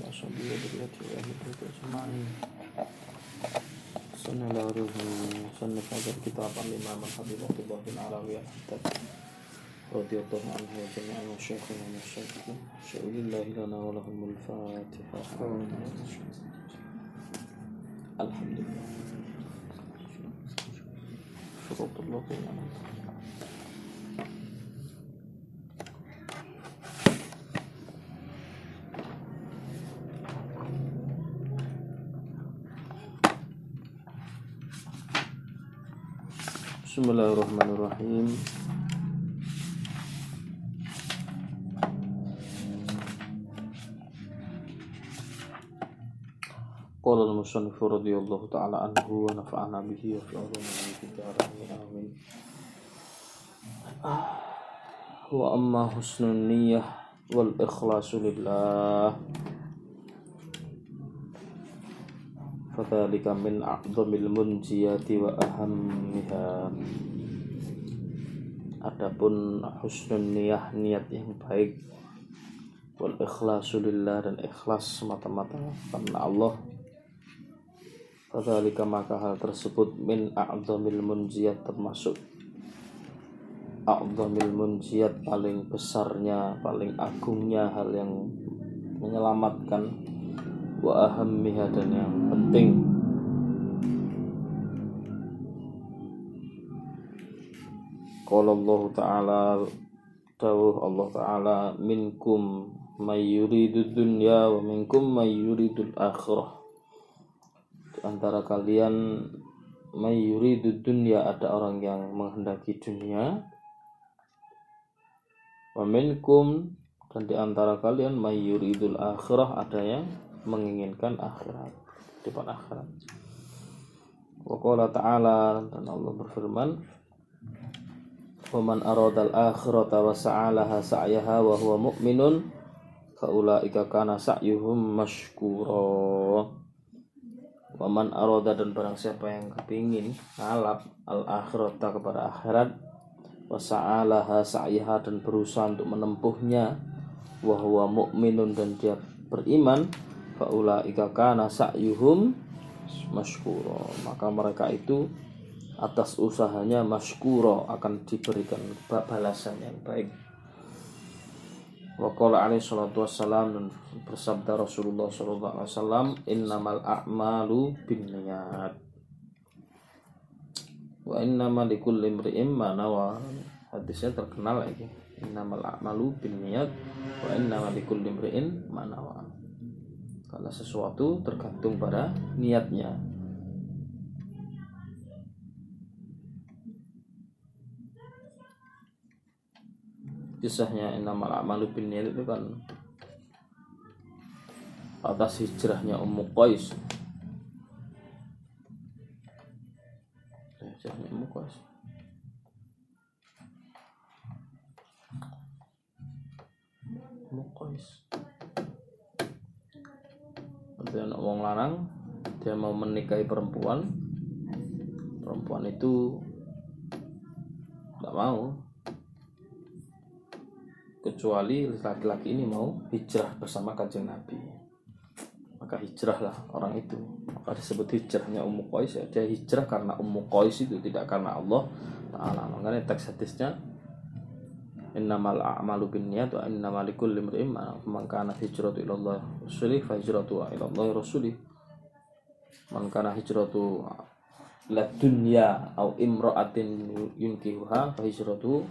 وأصحابه وذريته وأهل بيته أجمعين سنة العروض سنة هذا الكتاب عن الإمام الحبيب عبد الله بن عراوي الحداد رضي الله عنه وجميع مشايخنا ومشايخكم شهود الله لنا ولهم الفاتحة الحمد لله شروط الله يعني Bismillahirrahmanirrahim Qala al-musannif radhiyallahu ta'ala anhu wa nafa'ana bihi wa fi ulumi fi amin wa amma husnul niyyah wal min a'dhamil munjiyati wa ahammiha. Adapun husnul niyah niat yang baik. Wal ikhlasu lillah dan ikhlas semata-mata karena Allah. Fadzalika maka hal tersebut min a'dhamil munjiyat termasuk a'dhamil munjiyat paling besarnya, paling agungnya hal yang menyelamatkan wa ahammiha dan yang penting. Qala Allah Ta'ala Dawuh Allah Ta'ala Minkum may yuridu dunya wa minkum may yuridul akhirah Di antara kalian may yuridu dunya ada orang yang menghendaki dunia. Wa minkum dan di antara kalian may yuridul akhirah ada yang menginginkan akhirat depan akhirat. Wa ta'ala dan Allah berfirman Wa man aradal akhirata wa sa'alaha sa'yaha wa huwa mu'minun faulaika kana sa'yuhum mashkura. Wa man arada dan barang siapa yang kepingin ngalap al akhirata kepada akhirat wa sa'alaha sa'yaha dan berusaha untuk menempuhnya wa huwa mu'minun dan dia beriman faulaika kana sa'yuhum masykura maka mereka itu atas usahanya masykura akan diberikan balasan yang baik. Wa qala alaihi salatu wassalam dan bersabda Rasulullah sallallahu alaihi wasallam innamal a'malu binniyat. Wa innamal likulli imri'in ma nawa. Hadisnya terkenal lagi. Innamal a'malu binniyat. Wa innamal likulli imri'in ma nawa karena sesuatu tergantung pada niatnya. Kisahnya innamal a'malu binniyat itu kan atas hijrahnya Ummu Qais. Hijrahnya Ummu Qais. Ummu Qais dan wong lanang dia mau menikahi perempuan perempuan itu tidak mau. Kecuali laki-laki ini mau hijrah bersama kanjeng Nabi. Maka hijrahlah orang itu. Maka disebut hijrahnya Ummu Qais ya. Dia hijrah karena Ummu Qais itu tidak karena Allah Ta'ala. Makanya teks hadisnya innamal a'malu binniyat wa innamal likulli imrin ma man kana hijratu ila Allah rasuli fa hijratu ila Allah rasuli. Man kana hijratu la dunya au imra'atin yunkihuha fa hijratu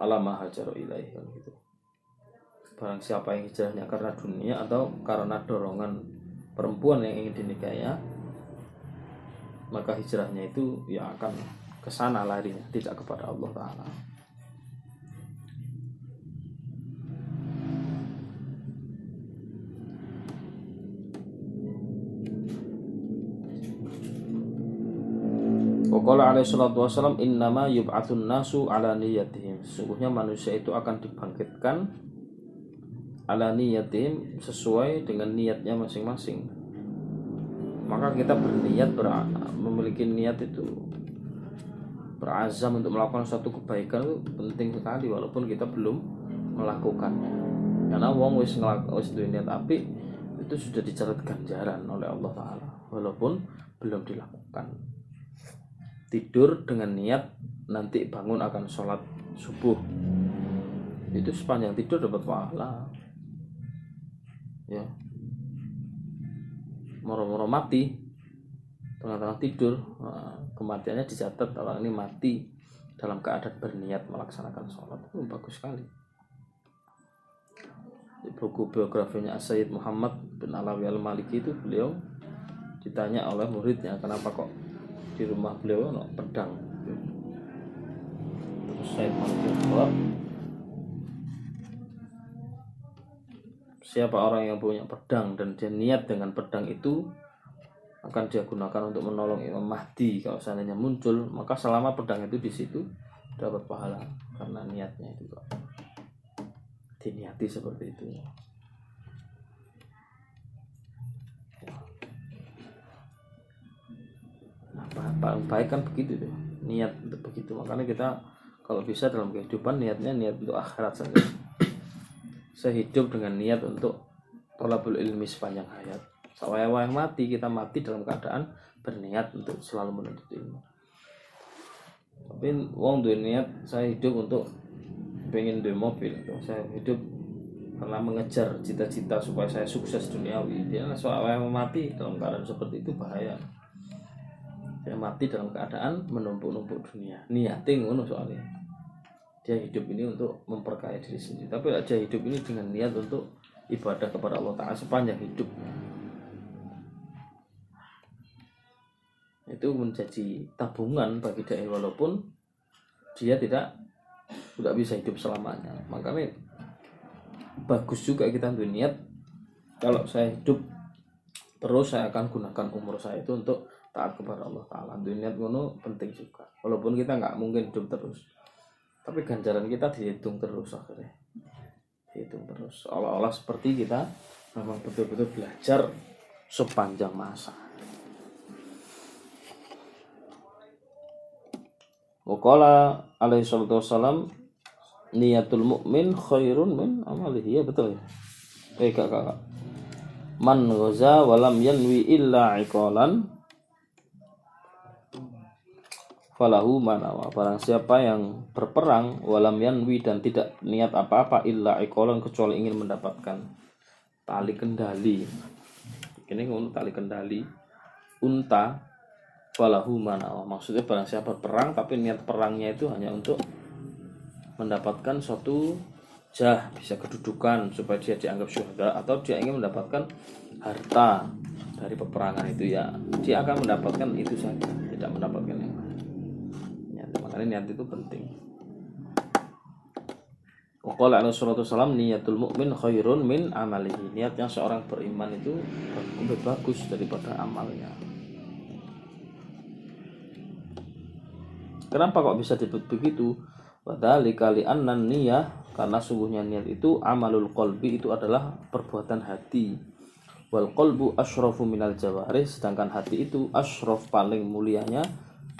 ala ma hajaru ilaihi kan gitu. Barang siapa yang hijrahnya karena dunia atau karena dorongan perempuan yang ingin dinikahinya maka hijrahnya itu ya akan ke sana larinya tidak kepada Allah taala Waqala alaihi salatu wassalam innama yub'atun nasu ala niyatihim. Sesungguhnya manusia itu akan dibangkitkan ala niyatihim sesuai dengan niatnya masing-masing. Maka kita berniat ber memiliki niat itu berazam untuk melakukan suatu kebaikan itu penting sekali walaupun kita belum melakukannya karena wong wis wis niat api itu sudah dicatat ganjaran oleh Allah Taala walaupun belum dilakukan tidur dengan niat nanti bangun akan sholat subuh. Itu sepanjang tidur dapat pahala. Ya. Moro-moro mati tengah-tengah tidur nah, kematiannya dicatat orang ini mati dalam keadaan berniat melaksanakan sholat. Itu bagus sekali. Di buku biografinya Sayyid Muhammad bin Alawi al-Maliki itu beliau ditanya oleh muridnya kenapa kok di rumah beliau no pedang. Terus Sayyid Maliki jawab siapa orang yang punya pedang dan dia niat dengan pedang itu akan dia gunakan untuk menolong Imam Mahdi. Kalau seandainya muncul maka selama pedang itu di situ dapat pahala karena niatnya itu kok diniati seperti itu paling baik kan begitu tuh niat untuk begitu makanya kita kalau bisa dalam kehidupan niatnya niat untuk akhirat saja saya hidup dengan niat untuk tolabul ilmi sepanjang hayat Sawaya mati, kita mati dalam keadaan berniat untuk selalu menuntut ilmu. Tapi wong duwe niat saya hidup untuk pengen duwe mobil, saya hidup karena mengejar cita-cita supaya saya sukses duniawi. Dia soalnya mati dalam keadaan seperti itu bahaya. Saya mati dalam keadaan menumpuk-numpuk dunia. Niatin ngono soalnya. Dia hidup ini untuk memperkaya diri sendiri. Tapi aja hidup ini dengan niat untuk ibadah kepada Allah Ta'ala sepanjang hidupnya. itu menjadi tabungan bagi dai walaupun dia tidak tidak bisa hidup selamanya makanya bagus juga kita niat kalau saya hidup terus saya akan gunakan umur saya itu untuk taat kepada Allah Taala niat ngono penting juga walaupun kita nggak mungkin hidup terus tapi ganjaran kita dihitung terus akhirnya dihitung terus seolah-olah seperti kita memang betul-betul belajar sepanjang masa Waqala alaihi salatu wassalam niatul mu'min khairun min amalihi. Ya betul ya. Eh kak kak. Man ghaza walam yanwi illa iqalan falahu manawa. Barang siapa yang berperang walam yanwi dan tidak niat apa-apa illa iqalan kecuali ingin mendapatkan tali kendali. Ini ngomong tali kendali unta falahu manawa maksudnya barang siapa perang tapi niat perangnya itu hanya untuk mendapatkan suatu jah bisa kedudukan supaya dia dianggap syuhada atau dia ingin mendapatkan harta dari peperangan itu ya dia akan mendapatkan itu saja tidak mendapatkan lain niat niat itu penting Waqala alaihi salatu niatul mu'min khairun min amalihi. Niatnya seorang beriman itu lebih bagus daripada amalnya. Kenapa kok bisa disebut begitu? Padahal kali anan niyah karena sungguhnya niat itu amalul kolbi itu adalah perbuatan hati. Wal kolbu ashrafu minal jawarih sedangkan hati itu ashraf paling mulianya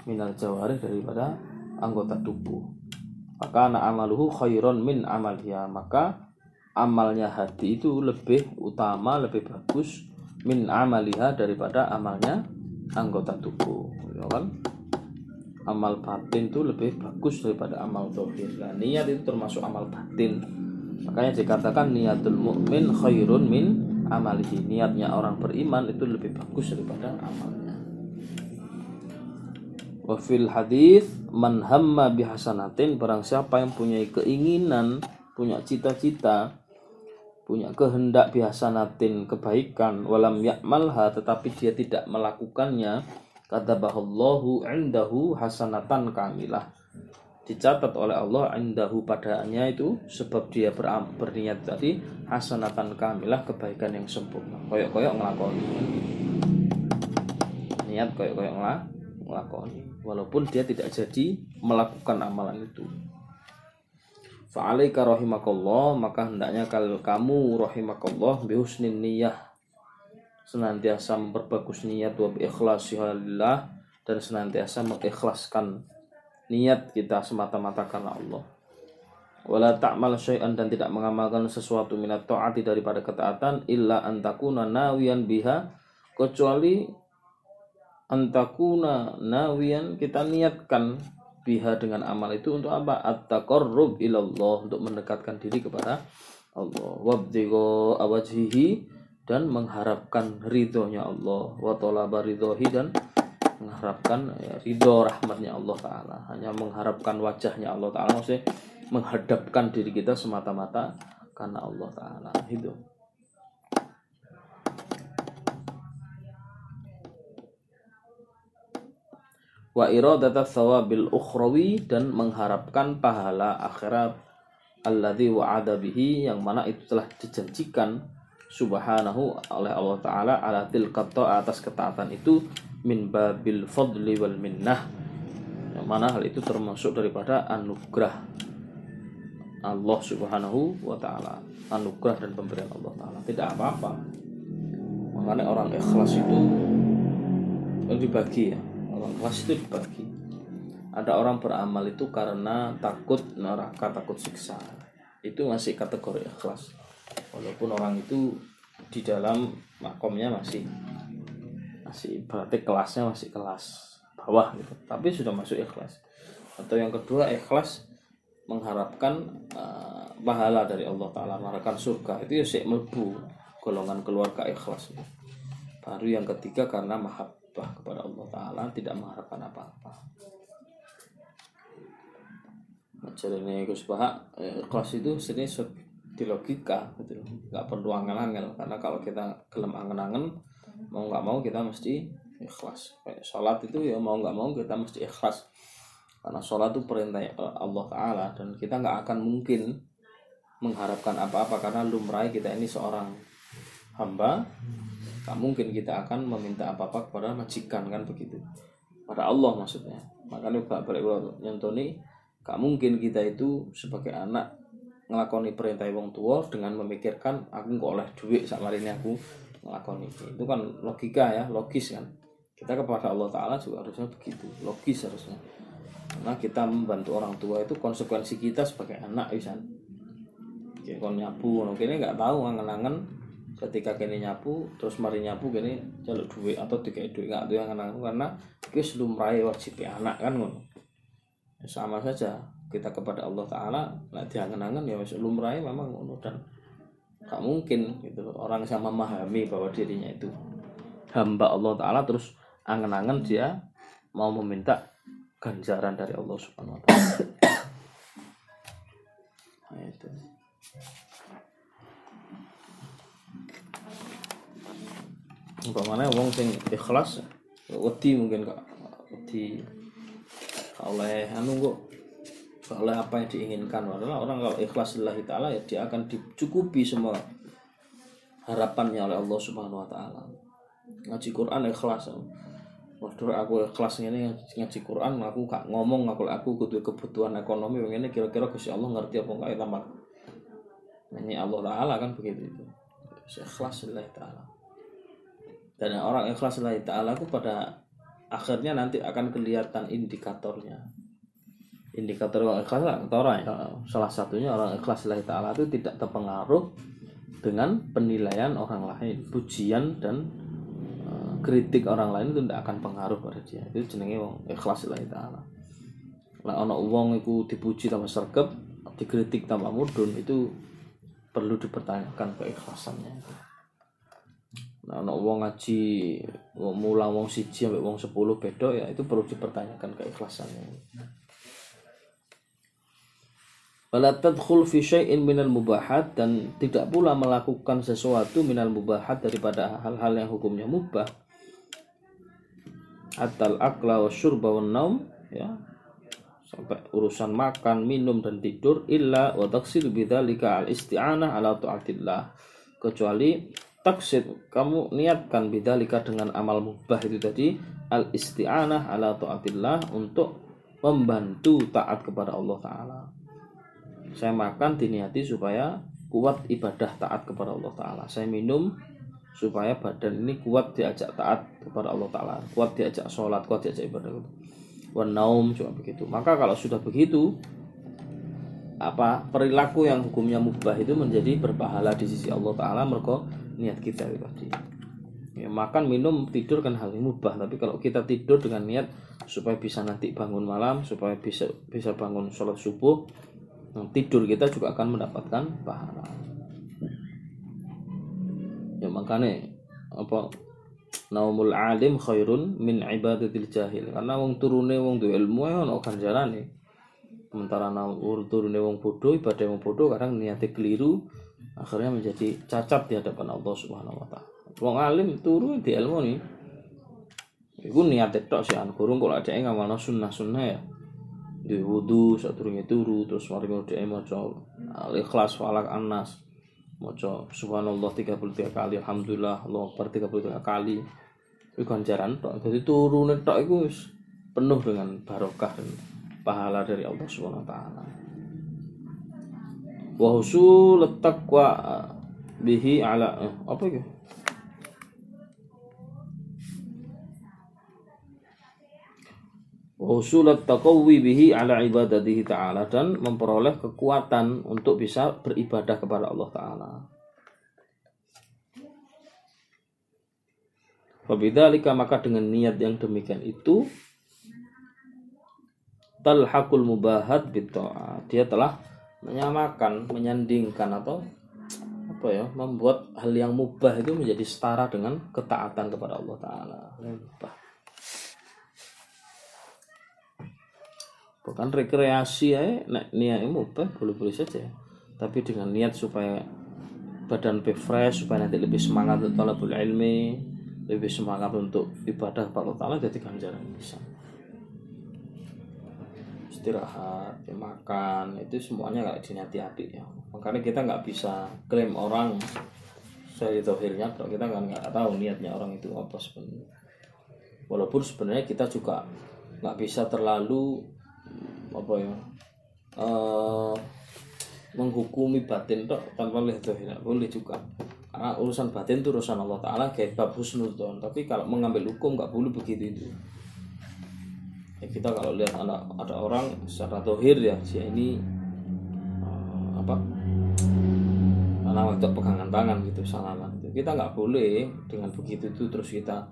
minal jawarih daripada anggota tubuh. Maka anak amaluhu khairon min amalnya maka amalnya hati itu lebih utama lebih bagus min amaliha daripada amalnya anggota tubuh ya kan amal batin itu lebih bagus daripada amal zahir. Nah, niat itu termasuk amal batin. Makanya dikatakan niatul mukmin khairun min amalihi. Niatnya orang beriman itu lebih bagus daripada amalnya. Wa fil hadis man hamma bihasanatin barang siapa yang punya keinginan, punya cita-cita, punya kehendak bihasanatin kebaikan walam yakmalha tetapi dia tidak melakukannya katabahallahu indahu hasanatan kamilah. Dicatat oleh Allah indahu padaannya itu sebab dia beram, berniat tadi hasanatan kamilah kebaikan yang sempurna. Koyok-koyok ngelakoni. Niat koyok-koyok ngelakoni walaupun dia tidak jadi melakukan amalan itu. Fa'alaika rahimakallah maka hendaknya kalau kamu rahimakallah bihusnin niyah. Senantiasa memperbagus niat wa ikhlasihalillah dan senantiasa mengikhlaskan niat kita semata-mata karena Allah. Wala ta'mal syai'an dan tidak mengamalkan sesuatu minat taati daripada ketaatan illa antakuna nawiyan biha kecuali antakuna nawiyan kita niatkan biha dengan amal itu untuk apa? At-taqarrub ilallah untuk mendekatkan diri kepada Allah. Wabdigho awajhihi dan mengharapkan ridhonya Allah. Wa talaba ridhohi dan mengharapkan ya, ridho rahmatnya Allah Ta'ala. Hanya mengharapkan wajahnya Allah Ta'ala maksudnya menghadapkan diri kita semata-mata karena Allah Ta'ala. Itu wa iradata thawabil ukhrawi dan mengharapkan pahala akhirat alladzi wa'ada bihi yang mana itu telah dijanjikan subhanahu oleh Allah taala ala tilka atas ketaatan itu min babil fadli wal minnah yang mana hal itu termasuk daripada anugerah Allah Subhanahu wa taala. Anugerah dan pemberian Allah taala. Tidak apa-apa. Makanya orang ikhlas itu dibagi ya. Orang ikhlas itu dibagi. Ada orang beramal itu karena takut neraka, takut siksa. Itu masih kategori ikhlas. Walaupun orang itu di dalam makomnya masih masih berarti kelasnya masih kelas bawah gitu. Tapi sudah masuk ikhlas. Atau yang kedua ikhlas mengharapkan uh, pahala dari Allah Ta'ala mengharapkan surga itu ya melbu golongan keluarga ikhlas baru yang ketiga karena mahabbah kepada Allah Ta'ala tidak mengharapkan apa-apa. Jadi Gus Baha eh, ikhlas itu sini di logika gitu nggak perlu angen-angen karena kalau kita gelem angen-angen mau nggak mau kita mesti ikhlas. Kayak sholat itu ya mau nggak mau kita mesti ikhlas. Karena sholat itu perintah Allah Ta'ala dan kita nggak akan mungkin mengharapkan apa-apa karena lumrah kita ini seorang hamba tak mungkin kita akan meminta apa-apa kepada majikan kan begitu? Pada Allah maksudnya. Makanya gak balik nyontoni gak mungkin kita itu sebagai anak ngelakoni perintah wong tua dengan memikirkan aku kok oleh duit saat ini aku ngelakoni. Itu kan logika ya logis kan? Kita kepada Allah Ta'ala juga harusnya begitu. Logis harusnya. Karena kita membantu orang tua itu konsekuensi kita sebagai anak bisa? Kayak kon nyapu kini nggak tahu ngangen-ngangen ketika kini nyapu terus mari nyapu kini jaluk duit atau tiga duit nggak tuh yang ngangen karena sebelum meraih wajib anak kan ngono ya, sama saja kita kepada Allah Taala lah dia ngangen ya sebelum meraih memang ngono dan gak mungkin gitu orang sama memahami bahwa dirinya itu hamba Allah Taala terus angen-angen dia mau meminta ganjaran dari Allah Subhanahu wa taala. Nah, itu. Umpamanya wong sing ikhlas wedi mungkin kak wedi oleh anu kok oleh apa yang diinginkan adalah orang kalau ikhlas lillahi taala ya dia akan dicukupi semua harapannya oleh Allah Subhanahu wa taala. Ngaji Quran ikhlas. Waduh aku kelas ini ngaji Quran aku gak ngomong aku aku kudu kebutuhan ekonomi ini kira-kira Gusti Allah ngerti apa enggak ya tambah nyanyi Allah Ta'ala kan begitu itu ikhlas lillahi ta'ala dan orang ikhlas lillahi ta'ala itu pada akhirnya nanti akan kelihatan indikatornya. Indikator orang ikhlas orang ya salah satunya orang ikhlas lillahi ta'ala itu tidak terpengaruh dengan penilaian orang lain. Pujian dan kritik orang lain itu tidak akan pengaruh pada dia. Itu jenenge wong ikhlas lillahi taala. Lah ana wong iku dipuji tambah sergap dikritik tambah mudun itu perlu dipertanyakan keikhlasannya nah ana wong ngaji wong mulang wong siji sampai wong sepuluh bedo ya itu perlu dipertanyakan keikhlasannya. Wala tadkhul fi syai'in minal mubahat dan tidak pula melakukan sesuatu minal mubahat daripada hal-hal yang hukumnya mubah. Atal akla wa syurba wa naum ya. Sampai urusan makan, minum dan tidur illa wa taksir bidzalika al isti'anah ala taatillah. Kecuali taksir kamu niatkan bidzalika dengan amal mubah itu tadi al isti'anah ala taatillah untuk membantu taat kepada Allah taala. Saya makan diniati supaya kuat ibadah taat kepada Allah taala. Saya minum supaya badan ini kuat diajak taat kepada Allah Ta'ala. Kuat diajak sholat kuat diajak ibadah wanaum cuma begitu. Maka kalau sudah begitu apa perilaku yang hukumnya mubah itu menjadi berpahala di sisi Allah Taala mereka niat kita itu tadi. Ya, makan minum tidur kan hal yang mubah tapi kalau kita tidur dengan niat supaya bisa nanti bangun malam supaya bisa bisa bangun sholat subuh nah, tidur kita juga akan mendapatkan pahala. Ya makanya apa naumul alim khairun min ibadatil jahil. Karena wong turune wong duwe ilmu ya ono ganjarane sementara naur turune wong bodoh ibadah wong bodoh kadang niatnya keliru akhirnya menjadi cacat di hadapan Allah Subhanahu wa taala. Wong alim turu di ilmu nih. Iku niat tok sih an kurung kalau ada yang ngamalno sunnah-sunnah ya. Di wudu saturunge turu terus mari dhek maca al-ikhlas falak anas. Maca subhanallah 33 kali alhamdulillah Allah Akbar 33 kali. Iku ganjaran tok. Dadi turune tok iku penuh dengan barokah dan pahala dari Allah Subhanahu wa taala. Wa husul taqwa bihi ala eh, apa itu? Wa husul bihi ala ibadatihi ta'ala dan memperoleh kekuatan untuk bisa beribadah kepada Allah taala. Wabidzalika maka dengan niat yang demikian itu talhaqul mubahat bitta'at. Dia telah menyamakan, menyandingkan atau apa ya, membuat hal yang mubah itu menjadi setara dengan ketaatan kepada Allah taala. Mubah. Bukan rekreasi ya, nek niat mubah boleh-boleh saja. Tapi dengan niat supaya badan lebih fresh, supaya nanti lebih semangat untuk talabul ilmi, lebih semangat untuk ibadah kepada Allah Ta'ala jadi ganjaran bisa istirahat ya makan itu semuanya nggak diniati api ya. Makanya kita nggak bisa klaim orang saya tohirnya kalau kita nggak nggak tahu niatnya orang itu apa sebenarnya. Walaupun sebenarnya kita juga nggak bisa terlalu apa ya uh, menghukumi batin tok tanpa lihat tohir boleh juga. Karena urusan batin itu urusan Allah Taala kayak bab husnudon tapi kalau mengambil hukum nggak boleh begitu itu ya kita kalau lihat ada ada orang secara tohir ya si ini uh, apa karena waktu pegangan tangan gitu salaman itu kita nggak boleh dengan begitu itu terus kita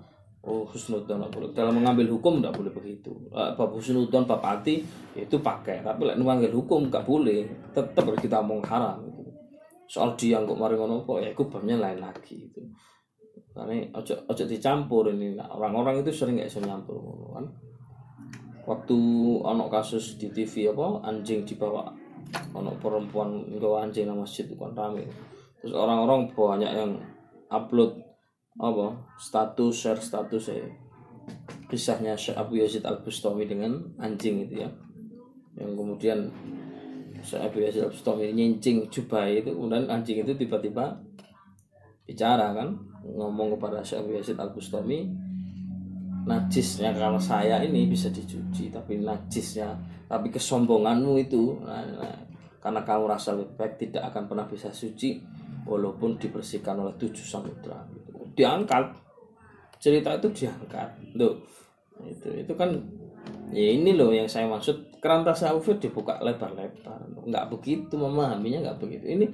oh husnudon nggak boleh. Dalam mengambil hukum nggak boleh begitu. Uh, bab husnudon bab hati itu pakai. Tapi like, mengambil hukum nggak boleh tetap kita omong haram gitu. soal dia nggak mari ngono kok ya babnya lain lagi itu karena ojo ojo dicampur ini. Nah, orang-orang itu sering nggak bisa nyampur kan waktu ono kasus di TV apa anjing dibawa ono perempuan nggak anjing nama masjid kan rame. Terus orang-orang banyak yang upload apa status share status ya kisahnya Syekh Abu Yazid Al Bustami dengan anjing itu ya. Yang kemudian Syekh Abu Yazid Al Bustami nyincing jubah itu kemudian anjing itu tiba-tiba bicara kan ngomong kepada Syekh Abu Yazid Al Bustami najisnya kalau saya ini bisa dicuci tapi najisnya tapi kesombonganmu itu nah, nah, karena kamu rasa lebih baik tidak akan pernah bisa suci walaupun dibersihkan oleh tujuh samudra. Diangkat. Cerita itu diangkat. Loh itu itu kan ya ini loh yang saya maksud. Keran tasawuf dibuka lebar-lebar. Nggak begitu memahaminya nggak begitu. Ini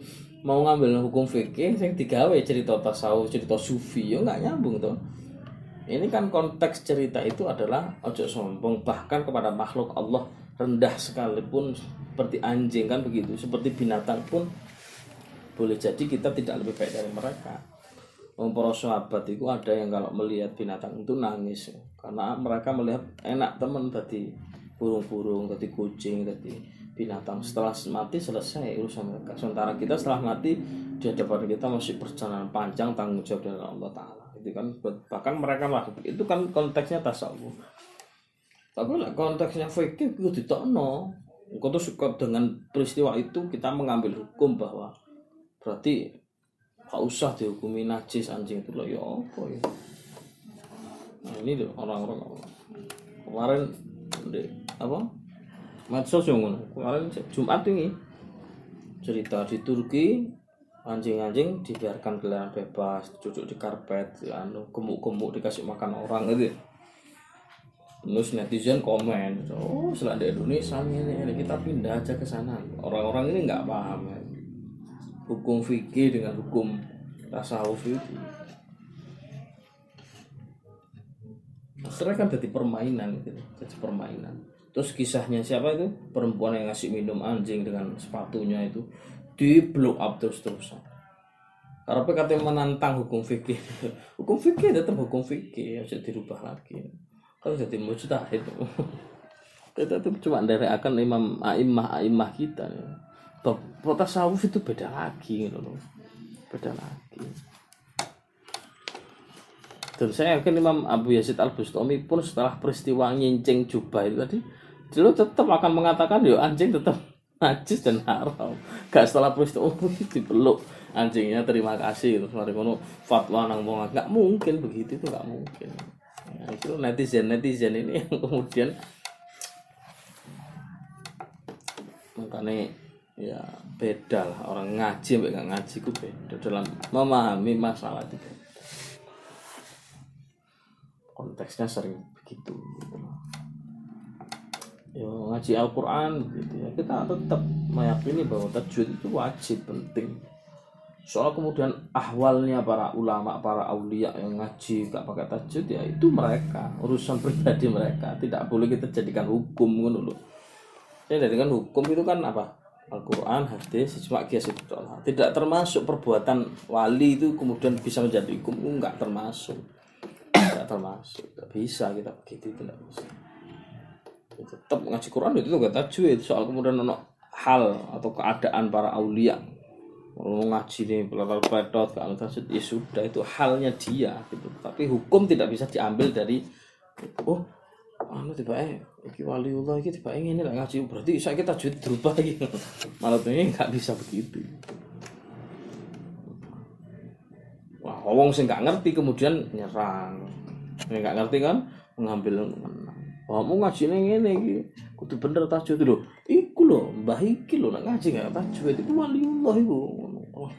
mau ngambil hukum fikih saya digawe cerita tasawuf cerita sufi ya nggak nyambung tuh ini kan konteks cerita itu adalah ojo sombong bahkan kepada makhluk Allah rendah sekalipun seperti anjing kan begitu seperti binatang pun boleh jadi kita tidak lebih baik dari mereka. Para sahabat itu ada yang kalau melihat binatang itu nangis karena mereka melihat enak teman tadi burung-burung tadi kucing tadi binatang. Setelah mati selesai urusan mereka. Sementara kita setelah mati di hadapan kita masih perjalanan panjang tanggung jawab dari Allah Taala kan bahkan mereka melakukan itu kan konteksnya tasawuf. Tapi lah konteksnya fikih itu ditokno. Engkau tuh suka dengan peristiwa itu kita mengambil hukum bahwa berarti gak usah dihukumi najis anjing. Itu loh ya apa ya? Nah ini loh orang-orang. Kemarin di apa? Medsos yang kemarin Jumat ini cerita di Turki anjing-anjing dibiarkan keliaran bebas duduk di karpet anu gemuk-gemuk dikasih makan orang gitu. Terus netizen komen oh setelah di Indonesia ini kita pindah aja ke sana. Orang-orang ini nggak paham ya. hukum fikih dengan hukum tasawuf itu. Akhirnya kan jadi permainan gitu. Jadi permainan. Terus kisahnya siapa itu? Perempuan yang ngasih minum anjing dengan sepatunya itu di blow up terus terusan karena katanya menantang hukum fikih. Hukum fikih tetap hukum fikih ya jadi dirubah lagi. Kalau jadi mujtahid. Kita tuh cuma dari akan imam aimah aimah kita ya. tasawuf itu beda lagi gitu loh. Beda lagi. Dan saya yakin Imam Abu Yazid Al Bustami pun setelah peristiwa nyincing jubah itu tadi dia tetap akan mengatakan yo anjing tetap najis dan haram. Gak setelah peristiwa oh, dipeluk. Anjingnya terima kasih terus mari kono fatwa nang wong. Nggak mungkin begitu itu nggak mungkin. Nah, itu netizen netizen ini yang kemudian makanya ya beda lah. Orang ngaji sampai nggak ngaji itu beda dalam memahami masalah itu konteksnya sering begitu gitu. Ya ngaji Al-Quran gitu ya. Kita tetap meyakini bahwa tajwid itu wajib penting. Soal kemudian ahwalnya para ulama para aulia yang ngaji gak pakai tajwid ya itu mereka urusan pribadi mereka. Tidak boleh kita jadikan hukum kan dulu ya jadikan hukum itu kan apa? Al-Quran hadis cuma kias itu tidak termasuk perbuatan wali itu kemudian bisa menjadi hukum. Enggak termasuk. Tidak termasuk. Tidak bisa kita begitu tidak bisa tetap ngaji Quran itu enggak tajwid. Soal kemudian ono hal atau keadaan para aulia. Mau ngaji nih pelatar pedot kalau tajwid ya sudah itu halnya dia gitu. Tapi hukum tidak bisa diambil dari oh anu tiba eh iki waliullah iki tiba ini lah ngaji. Berarti saya kita tajwid berubah gitu. Malah ini nggak bisa begitu. Wah wong sih nggak ngerti kemudian nyerang. Nggak ngerti kan mengambil Wah, mau ngaji nih ini, kudu bener tajwid lho. Iku lho, mbah iki lho nak ngaji gak tajwid iku waliullah iku. Oh.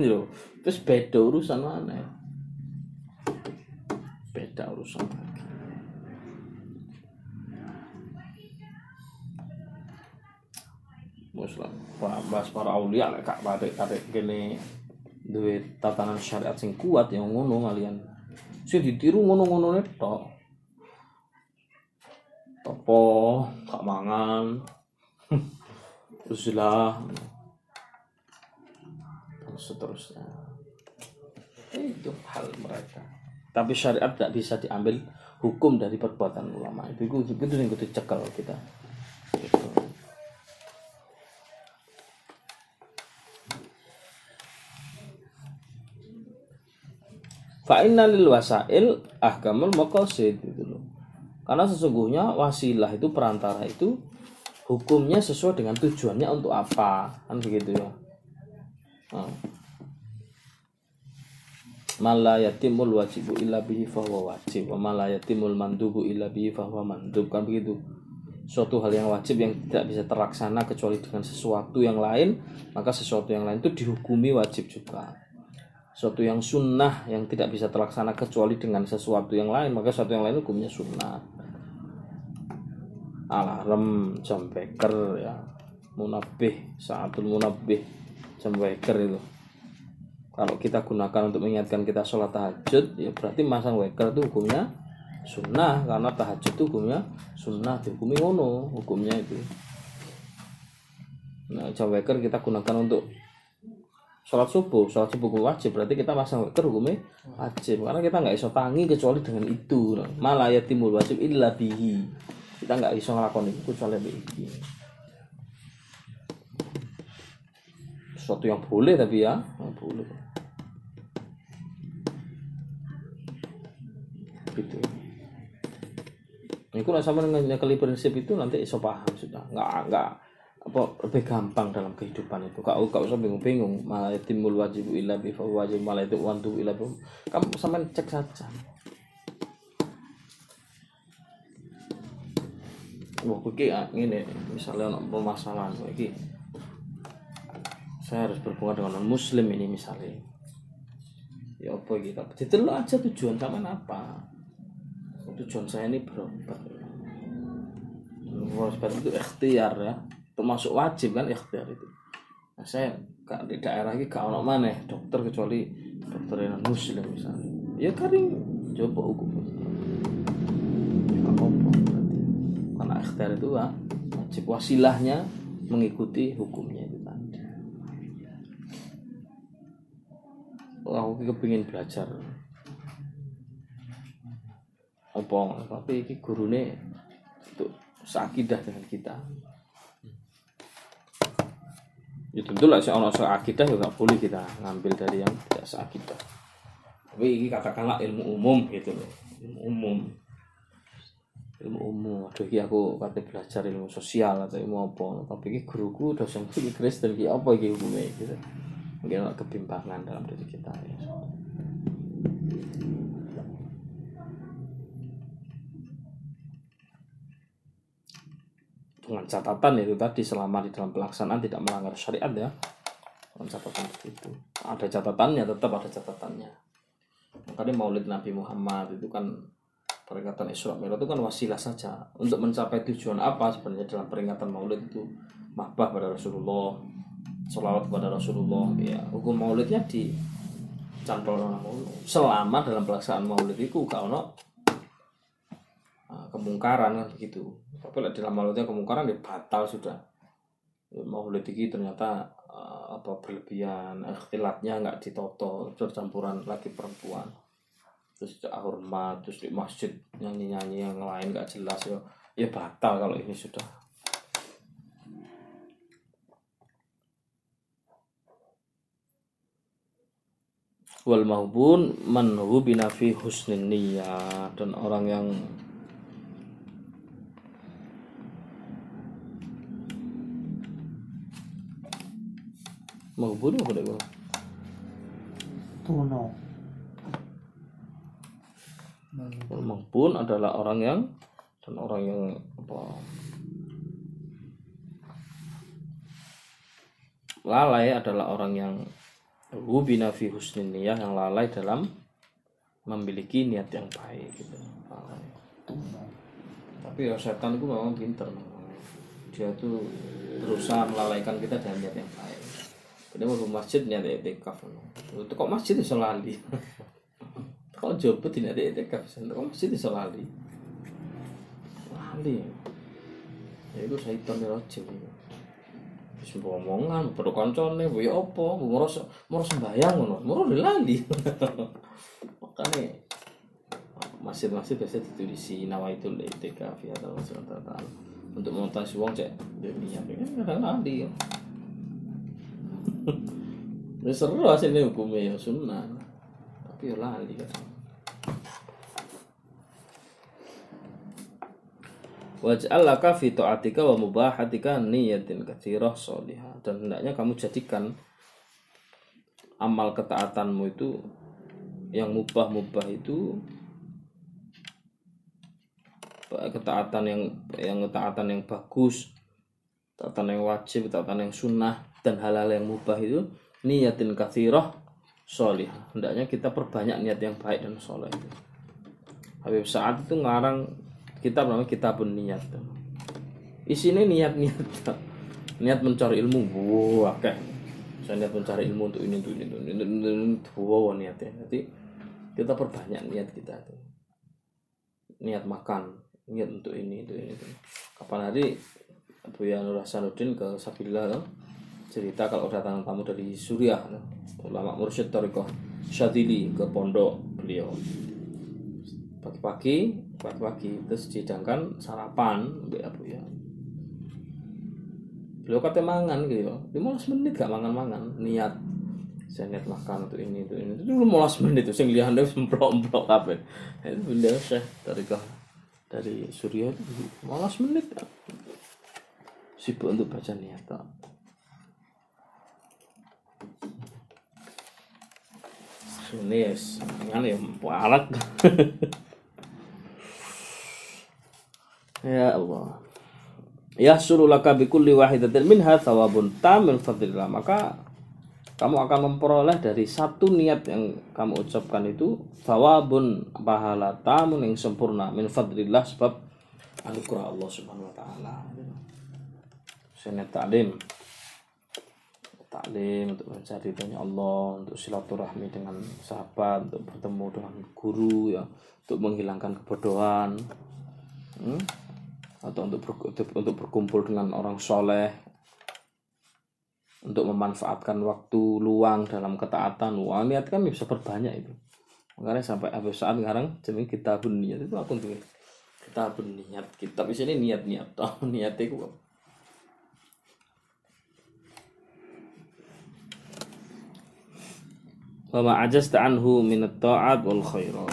Terus beda urusan mana? Beda urusan lagi. Muslim, bahas para aulia kak batik kate kene duwe tatanan syariat sing kuat yang ngono kalian. Sing ditiru ngono-ngono tok topo kak mangan. Uzlah dan seterusnya. Itu hal mereka. Tapi syariat tidak bisa diambil hukum dari perbuatan ulama. Itu itu itu yang kita cekal kita. Gitu. Fa'inna lil wasail ahkamul maqasid itu loh karena sesungguhnya wasilah itu perantara itu hukumnya sesuai dengan tujuannya untuk apa? Kan begitu ya. Nah. mala yatimul wajibu illa bihi fahuwa wajib wa mala yatimul mandubu illa bihi fahuwa mandub. Kan begitu. Suatu hal yang wajib yang tidak bisa terlaksana kecuali dengan sesuatu yang lain maka sesuatu yang lain itu dihukumi wajib juga. Sesuatu yang sunnah yang tidak bisa terlaksana kecuali dengan sesuatu yang lain maka sesuatu yang lain hukumnya sunnah alarm jam beker ya. Munabih saatul munabih jam beker itu. Kalau kita gunakan untuk mengingatkan kita sholat tahajud ya berarti masang weker itu hukumnya sunnah. Karena tahajud itu hukumnya sunnah dihukumi ngono hukumnya itu. Nah jam weker kita gunakan untuk sholat subuh. Sholat subuh wajib berarti kita masang weker hukumnya wajib. Karena kita nggak iso tangi kecuali dengan itu. Malah ya timbul wajib illa bihi kita nggak bisa ngelakuin itu kecuali begini sesuatu yang boleh tapi ya yang boleh. Gitu. Kalau sama dengan nyekali prinsip itu nanti iso paham sudah. Nggak nggak apa lebih gampang dalam kehidupan itu. Kau kau usah bingung-bingung. Malah timbul wajib ilah bi wajib malah itu wantu ilah kamu sama cek saja wah iki ngene. Misalnya ono permasalahan iki saya harus berhubungan dengan non muslim ini misalnya. Ya apa gitu lo aja tujuan sama apa? Tujuan saya ini berobat. Batin itu ikhtiar ya. Termasuk wajib kan ikhtiar itu. Nah, saya di daerah ini gak ono mana dokter kecuali dokter yang muslim misalnya. Ya kering coba hukum ikhtiar itu wajib wasilahnya mengikuti hukumnya itu tadi aku kepingin belajar. Apa tapi ini gurune itu seakidah dengan kita. Ya tentu lah seorang seakidah juga ya nggak boleh kita ngambil dari yang tidak seakidah. Tapi ini katakanlah ilmu umum gitu loh ilmu umum ilmu umum. Aduh ini aku kata belajar ilmu sosial atau ilmu apa. Tapi ini guruku dosen ini Kristen ini apa ini hukumnya gitu. Mungkin ada kebimbangan dalam diri kita ya. dengan catatan itu tadi selama di dalam pelaksanaan tidak melanggar syariat ya. Dengan catatan itu. Ada catatannya tetap ada catatannya. Makanya maulid Nabi Muhammad itu kan peringatan Isra Mi'raj itu kan wasilah saja. Untuk mencapai tujuan apa sebenarnya dalam peringatan maulid itu? Mahbah pada Rasulullah selawat kepada Rasulullah ya. Hukum maulidnya di cantol selama dalam pelaksanaan maulid itu kau kemungkaran kan begitu. Tapi dalam maulidnya kemungkaran ya batal sudah. Ya, maulid ini ternyata uh, apa berlebihan ikhtilatnya nggak ditoto bercampuran lagi perempuan terus hormat terus di masjid nyanyi nyanyi yang lain nggak jelas ya. Ya batal kalau ini sudah. Wal mahbun man hubina fi husnin niyah dan orang yang Maghbun apa dak Tuno. Maghbun adalah orang yang dan orang yang apa lalai adalah orang yang wubina fi husnin yang lalai dalam memiliki niat yang baik gitu. Lalai. Tapi ya setan itu memang pinter dia tuh berusaha melalaikan kita dengan niat yang baik. Ini mau masjid nyari etikaf itu kok masjid itu lali kok jopo tidak ada etikaf kok masjid itu lali? Lali. Ya itu saya itu nih rojim Wis omongan, perlu ya apa, bu moros moros sembayang ngono, moros lali. Makanya masjid-masjid biasa ditulisi nawaitul itikaf ya Allah Subhanahu untuk montasi uang cek dunia ini kadang lali. Ini seru hasilnya hukumnya ya sunnah. Tapi ya lali kan. Waj'al laka fi ta'atika wa mubahatika niyatin katsirah sholihah dan hendaknya kamu jadikan amal ketaatanmu itu yang mubah-mubah itu ketaatan yang yang ketaatan yang bagus ketaatan yang wajib ketaatan yang sunnah dan hal-hal yang mubah itu niatin kathiroh solih. Hendaknya kita perbanyak niat yang baik dan soleh. Habib saat itu ngarang kitab namanya kitabun niat. Isinya niat-niat. Niat mencari ilmu. Wah kayak saya niat mencari ilmu untuk ini untuk ini untuk ini, untuk ini, wow niatnya. Jadi kita perbanyak niat kita itu. Niat makan niat untuk ini untuk ini itu kapan hari Abu Nur Hasanuddin ke Sabillah cerita kalau datang tamu dari Suriah ulama mursyid Toriko Syadili ke pondok beliau. Pagi-pagi pagi-pagi terus dihidangkan sarapan untuk Abu ya beliau kata mangan gitu 15 menit gak mangan-mangan. Niat saya niat makan untuk ini untuk ini. Itu 15 menit itu saya lihat dia semplok-semplok apa itu beliau saya dari dari Suriah itu 15 menit. Sibuk untuk baca niat ini ya ngene ya parak ya Allah ya sululaka bi kulli wahidatin minha thawabun tamil fadlillah maka kamu akan memperoleh dari satu niat yang kamu ucapkan itu thawabun pahala tamun yang sempurna min fadlillah sebab anugerah Allah Subhanahu wa taala. Sunnah taklim. Taklim untuk mencari tanya Allah, untuk silaturahmi dengan sahabat, untuk bertemu dengan guru ya, untuk menghilangkan kebodohan. Hmm? Atau untuk ber, untuk berkumpul dengan orang soleh, untuk memanfaatkan waktu luang dalam ketaatan. Wah, niat kan bisa berbanyak itu makanya sampai habis saat sekarang jadi kita niat itu aku tuh kita niat kita di sini niat niat toh niat itu wa ma ajasta anhu min at-ta'at wal khairat.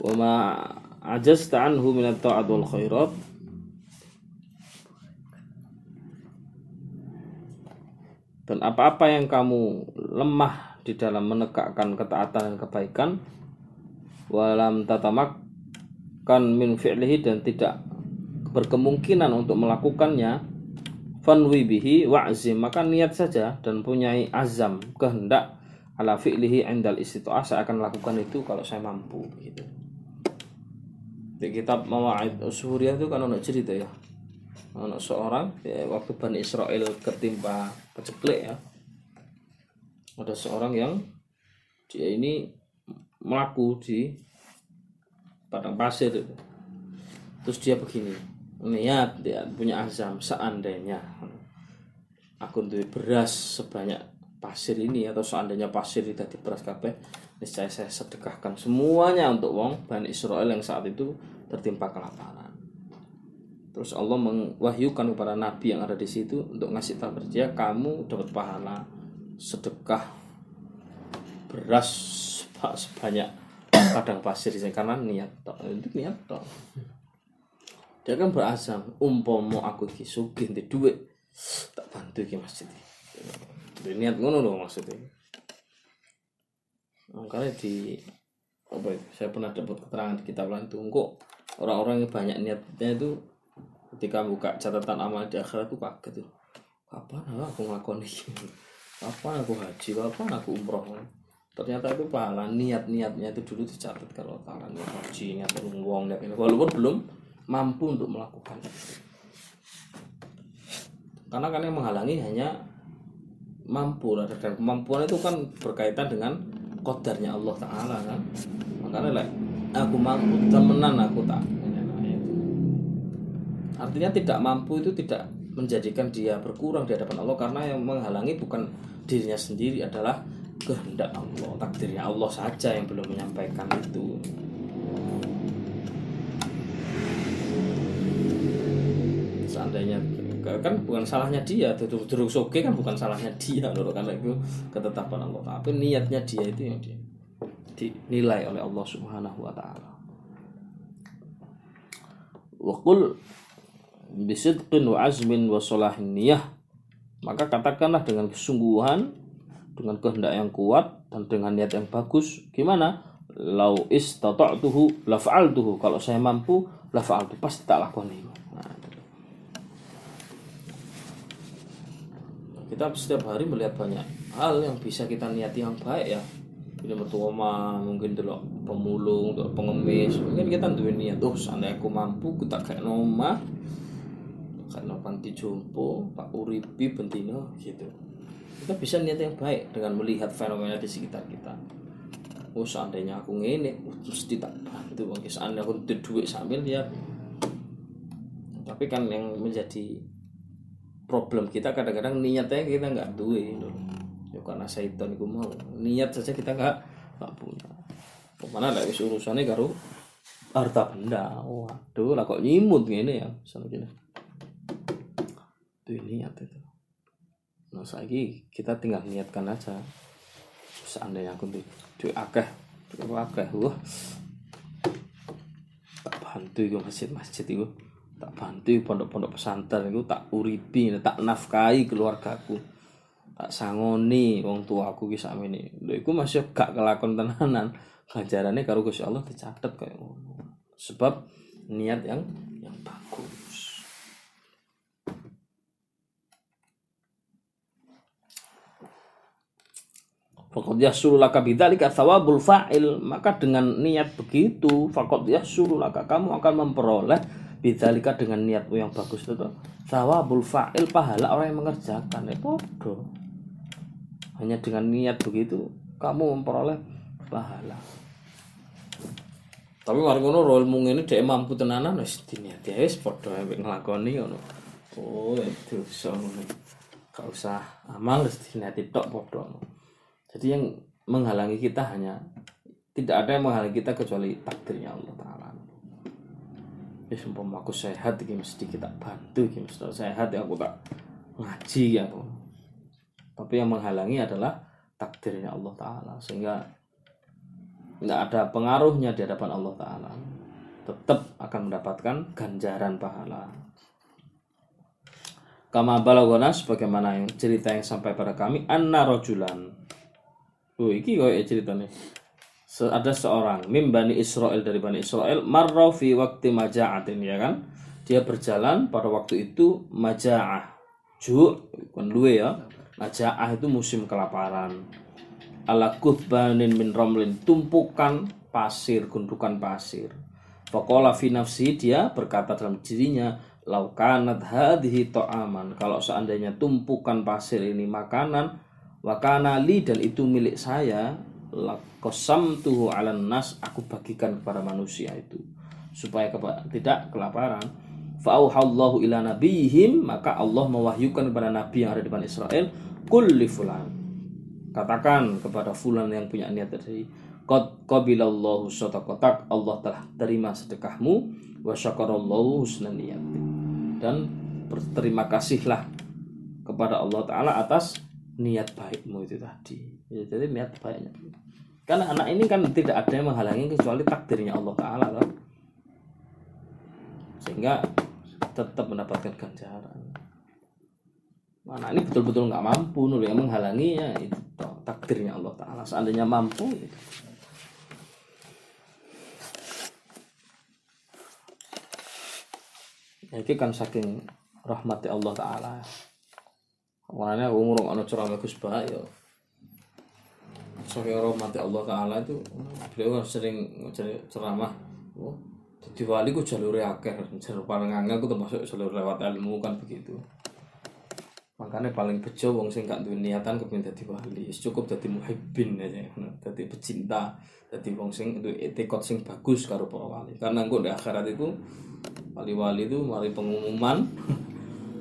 Wa ma ajasta anhu min at-ta'at wal khairat. Dan apa-apa yang kamu lemah di dalam menegakkan ketaatan dan kebaikan walam tatamakkan min fi'lihi dan tidak berkemungkinan untuk melakukannya. Fanwi bihi wa'zim. Maka niat saja dan punyai azam kehendak ala fi'lihi indal istita'ah. Saya akan lakukan itu kalau saya mampu gitu. Di kitab Mawa'id Usuhuriyah itu kan ada cerita ya. Ada seorang ya, waktu Bani Israel ketimpa peceklek ya. Ada seorang yang dia ini melaku di padang pasir itu. terus dia begini niat dia punya azam seandainya aku tuh beras sebanyak pasir ini atau seandainya pasir itu di beras niscaya saya sedekahkan semuanya untuk wong Bani Israel yang saat itu tertimpa kelaparan. Terus Allah mewahyukan kepada nabi yang ada di situ untuk ngasih tahu dia kamu dapat pahala sedekah beras sebanyak padang pasir di karena niat toh itu niat toh dia kan berasam umpomo aku ki sugih di duit tak bantu ki masjid niat ngono loh maksudnya. Makanya di apa itu saya pernah dapat keterangan di kitab lain itu kok orang-orang yang banyak niatnya itu ketika buka catatan amal di akhirat itu kaget tuh. Kapan aku ngelakuin ini? Kapan aku haji? Kapan aku umroh ternyata itu pahala niat-niatnya itu dulu dicatat kalau taala niat haji niat uang niat ini. Walaupun belum mampu untuk melakukan. Karena kan yang menghalangi hanya mampu lah dan kemampuan itu kan berkaitan dengan kodarnya Allah Taala kan? Makanya like, aku mampu temenan aku tak. Artinya tidak mampu itu tidak menjadikan dia berkurang di hadapan Allah karena yang menghalangi bukan dirinya sendiri adalah kehendak Allah takdirnya Allah saja yang belum menyampaikan itu. Seandainya kan bukan salahnya dia duduk duduk soke kan bukan salahnya dia loh karena itu ketetapan Allah tapi niatnya dia itu yang dia dinilai oleh Allah Subhanahu wa taala. Wa qul bisidqin wa azmin wa salahin niyah. Maka katakanlah dengan kesungguhan dengan kehendak yang kuat dan dengan niat yang bagus gimana? Lau istata'tuhu la fa'altuhu kalau saya mampu la fa'altu pasti tak lakoni. Kita setiap hari melihat banyak hal yang bisa kita niati yang baik ya. Ini metu oma mungkin dulu pemulung dulu pengemis. Mungkin kita tuh niat tuh seandainya aku mampu kita kayak noma kayak panti jompo pak uripi bentino gitu kita bisa niat yang baik dengan melihat fenomena di sekitar kita. Oh seandainya aku ngene mesti tak bantu. Mungkin seandainya aku duit sambil ya. Tapi kan yang menjadi problem kita kadang-kadang niatnya kita nggak duwe gitu ya karena syaitan itu mau. Niat saja kita nggak nggak punya. Ke mana lah urusannya karo harta benda. Waduh lah kok nyimut gini ya misalnya gini. Itu niat itu nah lagi kita tinggal niatkan aja. Seandainya aku tuh akeh tuh akeh wah. Tak bantu itu masjid-masjid itu tak bantu pondok-pondok pesantren itu tak uripi tak nafkahi keluargaku. Tak sangoni wong tua aku ki sakmene. Lho iku masih gak kelakon tenanan. Ganjarannya karo Gusti Allah dicatat kayak sebab niat yang yang bagus Fakot yasulu laka bidzalika thawabul fa'il. Maka dengan niat begitu, fakot yasulu laka kamu akan memperoleh bidzalika dengan niatmu yang bagus itu thawabul fa'il pahala orang yang mengerjakan. Ya bodoh. Hanya dengan niat begitu kamu memperoleh pahala. Tapi mari ngono role mung ini dia mampu tenanan wis diniati wis padha nglakoni ngono. Oh, itu so Gak usah amal wis diniati tok padha ngono. Jadi yang menghalangi kita hanya tidak ada yang menghalangi kita kecuali takdirnya Allah Taala. Ya sumpah aku sehat, ini mesti kita bantu, ini mesti sehat ya aku tak ngaji ya aku. Tapi yang menghalangi adalah takdirnya Allah Taala sehingga tidak ada pengaruhnya di hadapan Allah Taala. Tetap akan mendapatkan ganjaran pahala. Kama balagona sebagaimana yang cerita yang sampai pada kami anna rojulan Oh, iki koyo ceritane. Se ada seorang mim Bani Israel dari Bani Israel marra fi waqti maja'atin ya kan. Dia berjalan pada waktu itu maja'ah. Ju kan luwe ya. Maja'ah itu musim kelaparan. Ala kuthbanin min romlin tumpukan pasir, gundukan pasir. Faqala fi nafsi dia berkata dalam dirinya laukanat hadhihi ta'aman kalau seandainya tumpukan pasir ini makanan wakana li dan itu milik saya lakosam tuh alan nas aku bagikan kepada manusia itu. Supaya tidak kelaparan. Fa'auhallahu ila nabiyihim maka Allah mewahyukan kepada nabi yang ada di Bani Israel kulli fulan. Katakan kepada fulan yang punya niat tadi qad qabilallahu sadaqatak Allah telah terima sedekahmu wa syakarallahu husnan dan berterima kasihlah kepada Allah taala atas niat baikmu itu tadi. Ya, jadi niat baiknya. Karena anak ini kan tidak ada yang menghalangi kecuali takdirnya Allah Taala loh. sehingga tetap mendapatkan ganjaran. Anak ini betul-betul nggak mampu nulis yang menghalanginya itu takdirnya Allah Taala. Seandainya mampu gitu. Ya, ini kan saking rahmati Allah Taala Makanya aku ngurung anak ceramah Gus Bah ya. Saking rahmati Allah Taala itu beliau kan sering ceramah. Oh, jadi wali ku jalur akeh, jalur paling angel ku termasuk jalur lewat ilmu kan begitu. Makanya paling bejo wong sing gak duwe niatan kepengin dadi wali, cukup dadi muhibbin aja, dadi pecinta, dadi wong sing duwe etikot sing bagus karo para wali. Karena engko di akhirat itu wali-wali itu mari pengumuman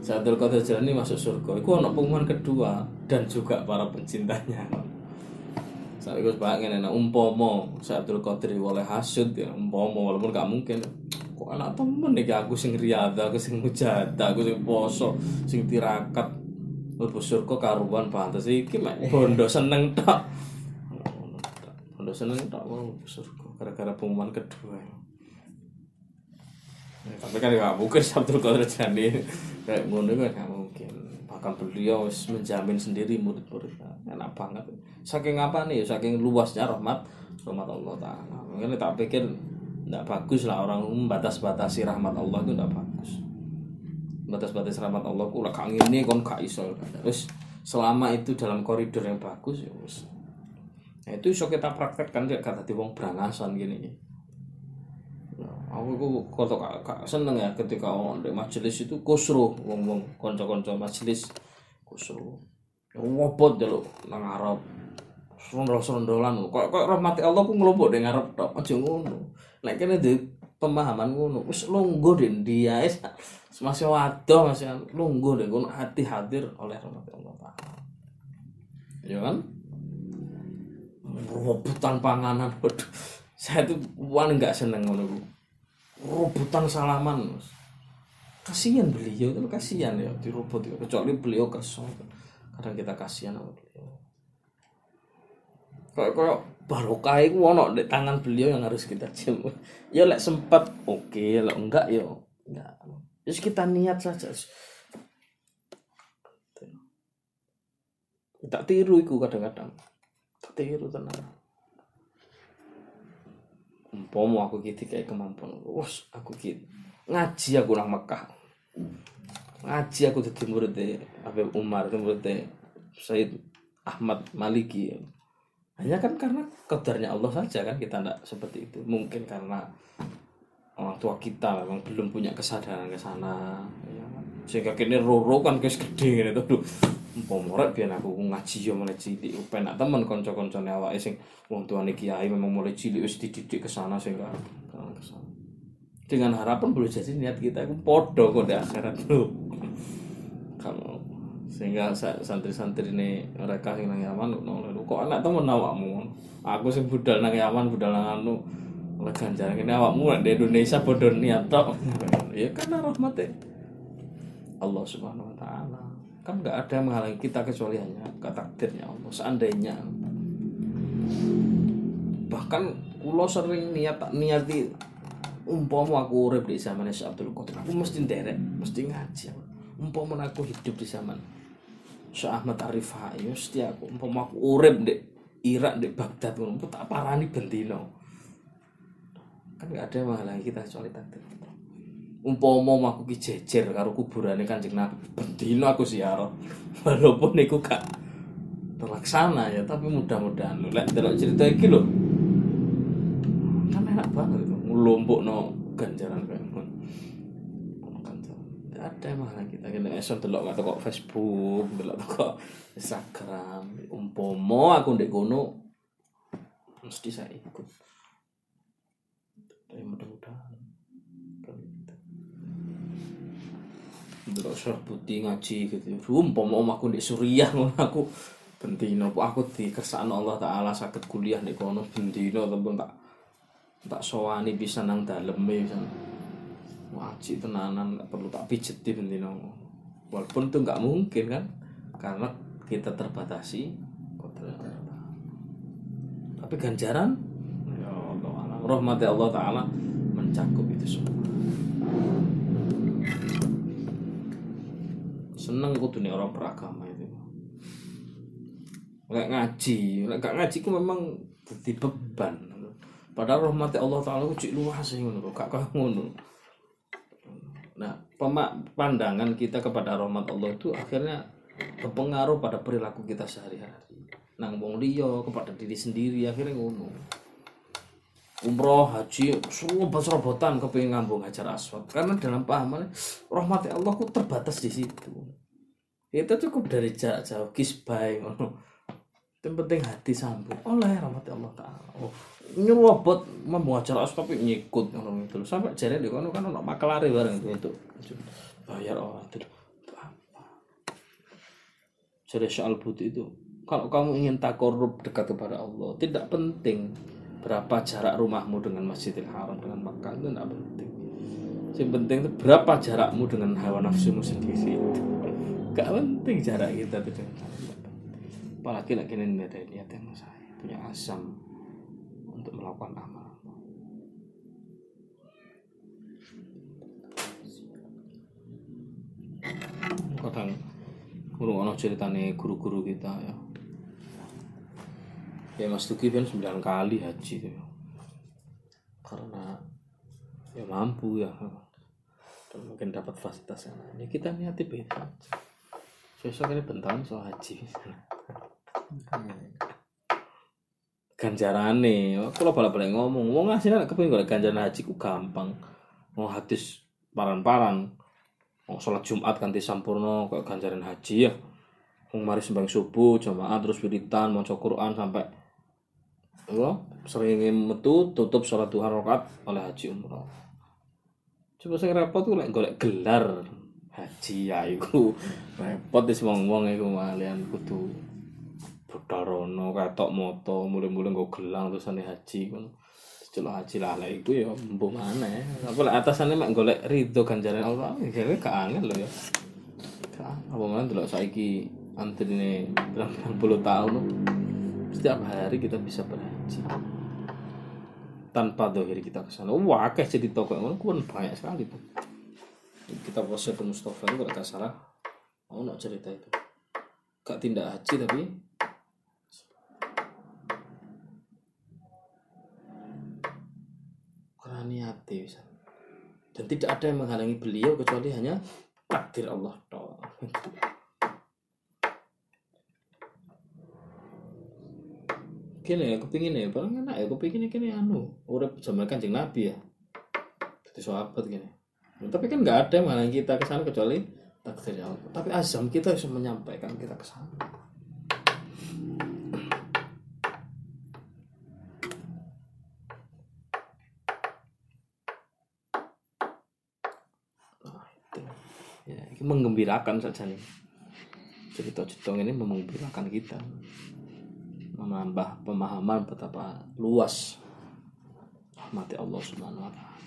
Satul Qadir Jilani masuk surga. Itu anak pengumuman kedua dan juga para pencintanya. Saya ikut banget enak umpomo Satul Qadir oleh hasud ya umpomo walaupun gak mungkin. Kok anak temen nih aku sing riada, aku sing mujada, aku sing poso, sing tirakat. Lebu surga karuan pantas iki mek bondo seneng tok. Bondo seneng tok mau surga gara-gara pengumuman kedua. Ya, tapi kan gak mungkin Sabtu Qadir Jilani kayak ngono kan nggak mungkin. Bahkan beliau menjamin sendiri murid-muridnya enak banget. Saking apa nih? Saking luasnya rahmat rahmat Allah taala. Mungkin tak pikir tidak bagus lah orang membatas-batasi rahmat Allah itu tidak bagus. Batas-batas rahmat Allah ku lah ini kon gak iso. Terus selama itu dalam koridor yang bagus ya wis. Nah, itu bisa kita praktekkan kata di wong berangasan gini aku ku kotok kak seneng ya ketika orang di majelis itu kusru wong wong konco konco majelis kusru ngopot dulu nang Arab. Serondol serondolan kok kok rahmati Allah pun ngelompok di ngarep tok aja ngono. Nek kene di pemahaman ngono wis lungguh di dia masih waduh masih lungguh deh ngono hati hadir oleh rahmat Allah ya kan? Rebutan panganan waduh. Saya tuh wan nggak seneng ngono rebutan salaman kasihan beliau itu kasihan ya dirobot ya. Kecuali beliau kesel. Kadang kita kasihan sama beliau. Kayak kayak barokah itu wono di tangan beliau yang harus kita cium ya lek sempat oke. Okay, lek enggak ya enggak. Terus kita niat saja. Tak tiru itu kadang-kadang. Tiru tenang umpama aku gitu kayak kemampuan wos aku gitu ngaji aku nang Mekah ngaji aku jadi murid Habib Umar murid Said Ahmad Maliki. Hanya kan karena kadarnya Allah saja kan kita tidak seperti itu. Mungkin karena orang tua kita memang belum punya kesadaran ke sana ya? Sehingga kini roro kan guys gede gitu tuh pomorek biar aku ngaji yo mulai cilik penak temen konco-koncone awake sing wong tuane kiai memang mulai cilik wis dididik ke sana sehingga ke sana dengan harapan boleh jadi niat kita itu podo kok di akhirat tuh kalau sehingga santri-santri ini mereka yang nang Yaman kok anak temen awakmu? Aku sih budal nang Yaman budal nang anu oleh ganjaran ini awakmu di Indonesia bodoh niat tok. Ya karena rahmat Allah subhanahu wa ta'ala. Kan nggak ada yang menghalangi kita kecuali hanya takdirnya Allah seandainya. Bahkan kulo sering niat niati umpama aku urip di zaman Abdul Qadir aku mesti nderek mesti ngaji umpama aku hidup di zaman Syekh Ahmad Arif Hai mesti aku. Umpama aku urip di Irak di Baghdad ngono tak parani bendino kan nggak ada yang menghalangi kita kecuali takdir umpama aku ki jejer karo kuburane Kanjeng Nabi bendino aku siar walaupun niku gak terlaksana ya tapi mudah-mudahan. Lek delok cerita iki lho. Kan enak banget itu ngelompok no ganjaran kayak ngono. Ada emang kita. Kena esok delok kata kok Facebook delok kok Instagram. Umpomo aku ndek kono mesti saya ikut. Tapi mudah-mudahan delok surah putih ngaji gitu. Umpomo aku ndek Suriah ngono aku bentino aku dikersakno Allah taala sakit kuliah di kono bentino tapi tak tak sowani bisa nang daleme bisa wajib tenanan nggak perlu tak pijeti bentino walaupun itu nggak mungkin kan karena kita terbatasi tapi ganjaran? Ya Allah rahmati Allah taala mencakup itu semua seneng kudu nih orang beragama itu. Nggak ngaji nggak ngaji ku memang jadi beban. Padahal rahmati Allah taala ku cik luas sih ngono gak ngono. Nah pandangan kita kepada rahmat Allah itu akhirnya berpengaruh pada perilaku kita sehari-hari. Nang wong liya kepada diri sendiri akhirnya ngono. Umroh haji semua serobot-serobotan kepingin ngambung hajar aswad. Karena dalam pahaman rahmat Allah ku terbatas di situ itu cukup dari jarak jauh kisbai ngono. Yang penting hati sambung. Oleh rahmat Allah taala. Oh, nyerobot membawa aswad tapi nyikut ngono itu sampai jadi di kono kan ono makelare bareng itu untuk bayar orang itu apa? Jadi soal putih itu kalau kamu ingin takorup dekat kepada Allah tidak penting berapa jarak rumahmu dengan Masjidil Haram dengan Makkah itu tidak penting. Yang penting itu berapa jarakmu dengan hawa nafsumu sendiri gak penting jarak kita itu dengan apalagi lagi ini ada niat yang saya punya asam untuk melakukan amal. Kadang kurung ono ceritane guru-guru kita ya. Ya Mas Tuki kan 9 kali haji tuh. karena ya mampu ya. Dan mungkin dapat fasilitas yang lain ya kita niati beda besok ini bentar soal haji ganjaran nih kalau balik-balik ngomong mau ngasih anak kepingin kalau ganjaran haji ku gampang. Mau hadis paran-paran. Mau sholat Jumat ganti sampurno kayak ganjaran haji ya? Mau mari sembang subuh jamaah terus wiridan mau Quran sampai Allah sering metu tutup sholat duha rakaat oleh haji umroh. Coba saya repot tuh lek golek gelar haji ya iku repot wis wong-wong iku malian kudu budal rono ketok moto mulai-mulai nggo gelang terusane haji ngono. Celok haji lah lek iku ya empu maneh. Apa lek atasane mak golek ridho ganjaran Allah, ya gak angel lho ya. Apa mana delok saiki antrine 80 tahun setiap hari kita bisa berhaji tanpa dohir kita ke sana wah kayak jadi toko yang kan banyak sekali tuh kita proses ke Mustafa itu kalau salah. Mau nak cerita itu? Gak tindak haji tapi karena niati bisa dan tidak ada yang menghalangi beliau kecuali hanya takdir Allah gini ya kepingin ya paling enak ya kepingin kini anu. Urip zaman kanjeng nabi ya. Jadi sahabat gini tapi kan nggak ada mana kita ke sana kecuali takdir Allah tapi azam kita bisa menyampaikan kita ke sana. Ya, menggembirakan saja nih. Cerita cetong ini menggembirakan kita. Menambah pemahaman betapa luas rahmati Allah Subhanahu wa taala.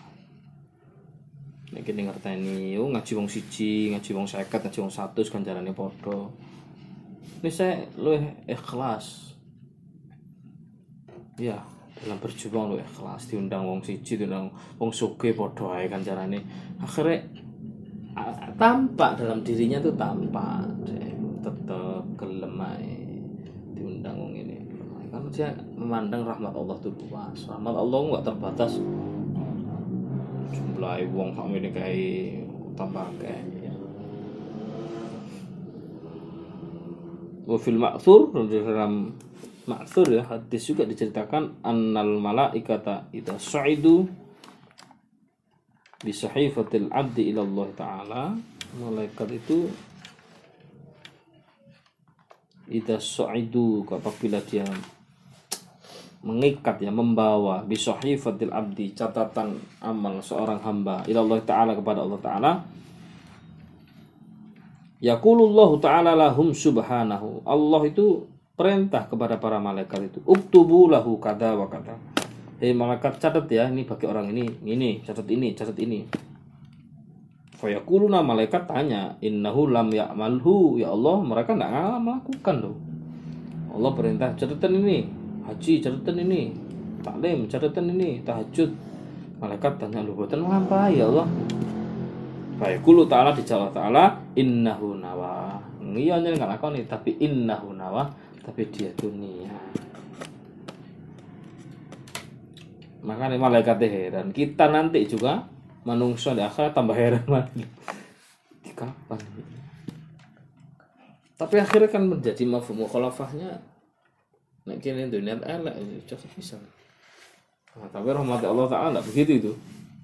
Nek kene ngerteni yo ngaji wong siji, ngaji wong 50, ngaji wong 100 ganjarane padha. Saya luwih ikhlas. Ya, dalam berjuang lu ikhlas diundang wong siji diundang wong sugih padha ae ganjarane. Akhirnya tampak dalam dirinya tuh tampak tetap gelem ae diundang wong ini karena dia memandang rahmat Allah itu luas rahmat Allah nggak terbatas jumlah wong sak ini kayak tambah ya. Wa fil ma'thur dalam ma'thur ya hadis juga diceritakan annal malaikata idza su'idu bi sahifatil abdi ila Allah taala malaikat itu idza su'idu apabila dia mengikat ya membawa bisahifatil abdi catatan amal seorang hamba ila Allah taala kepada Allah taala Yaqulullahu ta'ala lahum subhanahu. Allah itu perintah kepada para malaikat itu. Uktubu lahu kada wa kada. Hei malaikat catat ya, ini bagi orang ini, ini, catat ini, catat ini. Fayaquluna malaikat tanya, innahu lam ya'malhu. Ya Allah, mereka enggak melakukan loh. Allah perintah catatan ini, haji catatan ini, taklim catatan ini, tahajud. Malaikat tanya lu buatan apa ya Allah? Fayaqulu ta'ala dijawab ta'ala innahu nawa. Iya nyen nggak lakoni tapi innahu nawa tapi dia dunia. Makanya malaikat heran. Kita nanti juga manungso di akhirat tambah heran lagi. Kapan? Tapi akhirnya kan menjadi mafhum mukhalafahnya nek kene dunia elek cocok bisa. Nah, tapi rahmat Allah Ta'ala begitu itu.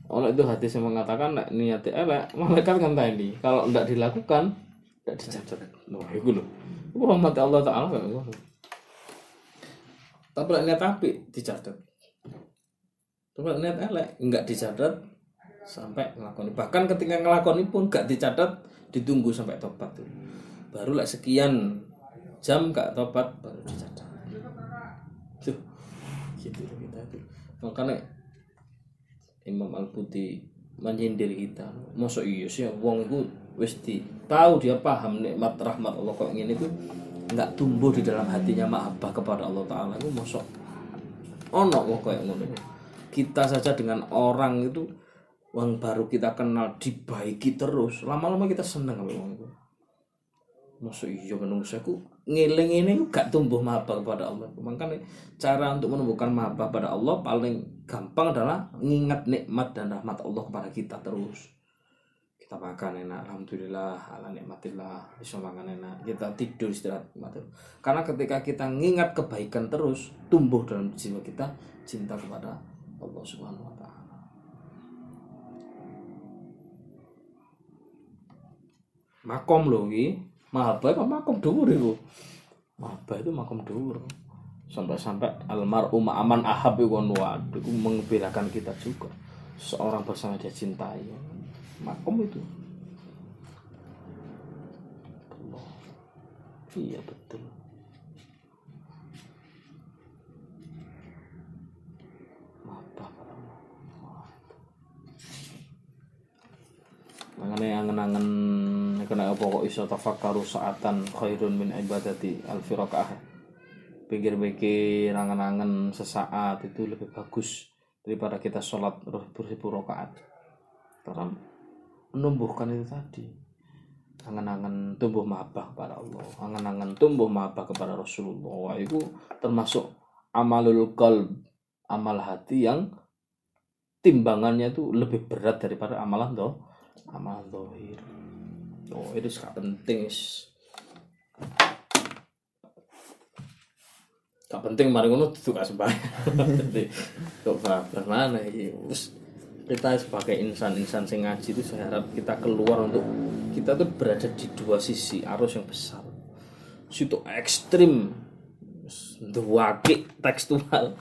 Kalau itu hadis yang mengatakan nek niat elek, malaikat kan tadi. Kalau tidak dilakukan, tidak dicatat. Wah, itu loh. Itu rahmat Allah Ta'ala gitu. Tapi niat api dicatat. Tapi niat elek enggak dicatat sampai ngelakoni. Bahkan ketika ngelakoni pun enggak dicatat, ditunggu sampai tobat tuh. Baru lah sekian jam enggak tobat baru dicatat. Tuh. Gitu loh kita tuh. Makanya Imam Al Buti menyindir kita. Masa iya sih wong itu wis tahu dia paham nikmat rahmat Allah kok ngene itu nggak tumbuh di dalam hatinya mahabbah kepada Allah taala itu mosok ono wong kayak ngono. Kita saja dengan orang itu wong baru kita kenal dibaiki terus, lama-lama kita seneng sama wong itu. Masa iya menungso aku ngiling ini gak tumbuh mahabbah kepada Allah. Makanya cara untuk menumbuhkan mahabbah pada Allah paling gampang adalah mengingat nikmat dan rahmat Allah kepada kita terus. Kita makan enak, alhamdulillah, ala nikmatillah, bisa makan enak. Kita tidur istirahat nikmatillah. Karena ketika kita mengingat kebaikan terus, tumbuh dalam jiwa kita cinta kepada Allah Subhanahu wa taala. Makom loh mahabbah apa makom dhuwur iku. Mahabbah itu makom dhuwur. Sampai-sampai almarhum aman ahab itu kan itu mengembirakan kita juga. Seorang bersama dia cintai. Makom itu. Allah. Iya betul. Mahabbah pada Allah. Makanya angen-angen kena apa kok iso tafakkaru saatan khairun min ibadati alfi rakaah. Pikir-pikir angen-angen sesaat itu lebih bagus daripada kita sholat beribu rakaat. Karena menumbuhkan itu tadi. Angen-angen tumbuh mahabbah kepada Allah, angen-angen tumbuh mahabbah kepada Rasulullah. Wah, itu termasuk amalul qalb, amal hati yang timbangannya itu lebih berat daripada amalan toh amal dohir oh itu sangat penting gak penting mari ngono itu gak sembahyang. Jadi kok bagaimana ini terus kita sebagai insan-insan sing ngaji itu saya harap kita keluar untuk kita tuh berada di dua sisi arus yang besar. Situ ekstrim. Duwaki tekstual.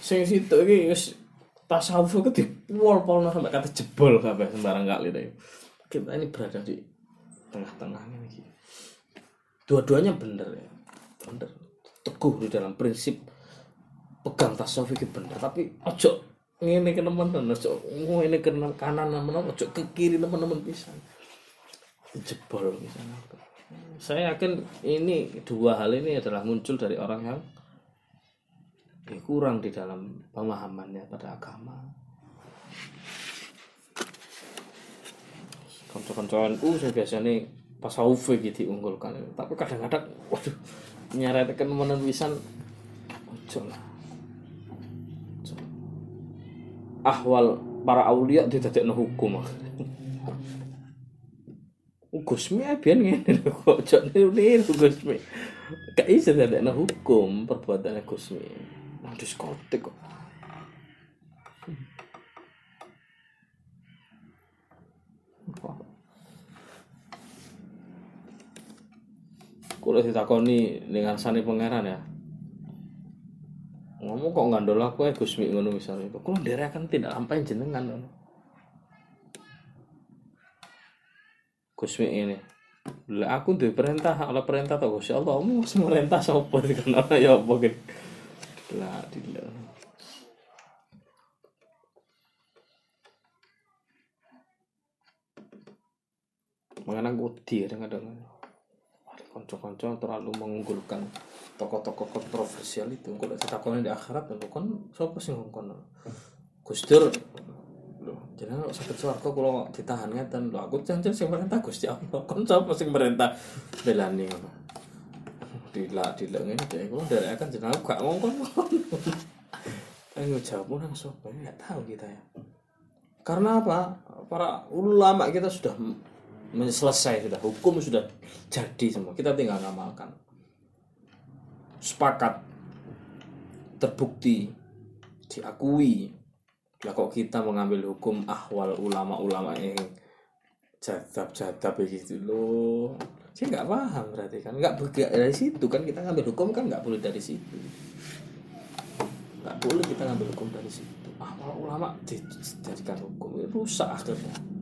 Sing situ iki tasawuf itu di pol-pol sampai kata jebol kabeh sembarang kali deh. Kita ini berada di tengah-tengahnya nih dua-duanya bener ya. Bener. Teguh di dalam prinsip pegang tasawuf itu bener tapi ojo ini ke teman-teman ojo ini ke kanan teman ojo ke kiri teman-teman bisa jebol misalnya saya yakin ini dua hal ini adalah muncul dari orang yang ya, kurang di dalam pemahamannya pada agama. Konco-koncoan uh saya biasanya tasawuf gitu diunggulkan. Tapi kadang-kadang waduh nyaretkan menan wisan ojo ahwal para aulia didadekno hukum. Gusmi abian ngene lho kok ojo niru Gusmi gak dadekno hukum perbuatannya Gusmi nang diskotik kok Kulo ditakoni dengan sani pangeran ya. Ngomong kok ngandol aku ya Gusmi ngono misalnya. Kulo akan tidak lampain jenengan ngono. Gusmi ini. Lah aku duwe perintah, ala perintah to Gusti Allah, mau sing merintah sapa kan ya apa gitu. Lah dilek. Mengenang wedi kadang-kadang. Konco-konco terlalu mengunggulkan tokoh-tokoh kontroversial itu. Kalau takutnya di akhirat itu kan siapa sih ngomong Gusdur loh jangan lo sakit suarco kalau ditahan ngeten? Lo aku jangan sih merintah Gusti Allah. Kan siapa sih merintah belani dila dila ini jadi kalau dari akan aku gak ngomong. Ayo jawab orang sopo nggak tahu kita ya. Karena apa? Para ulama kita sudah selesai sudah hukum sudah jadi semua. Kita tinggal ngamalkan. Sepakat. Terbukti. Diakui. Lah kok kita mengambil hukum ahwal ulama-ulama yang jadab-jadab begitu loh saya nggak paham berarti kan. Nggak dari situ kan kita ngambil hukum kan nggak boleh dari situ. Nggak boleh kita ngambil hukum dari situ. Ahwal ulama dijadikan hukum rusak akhirnya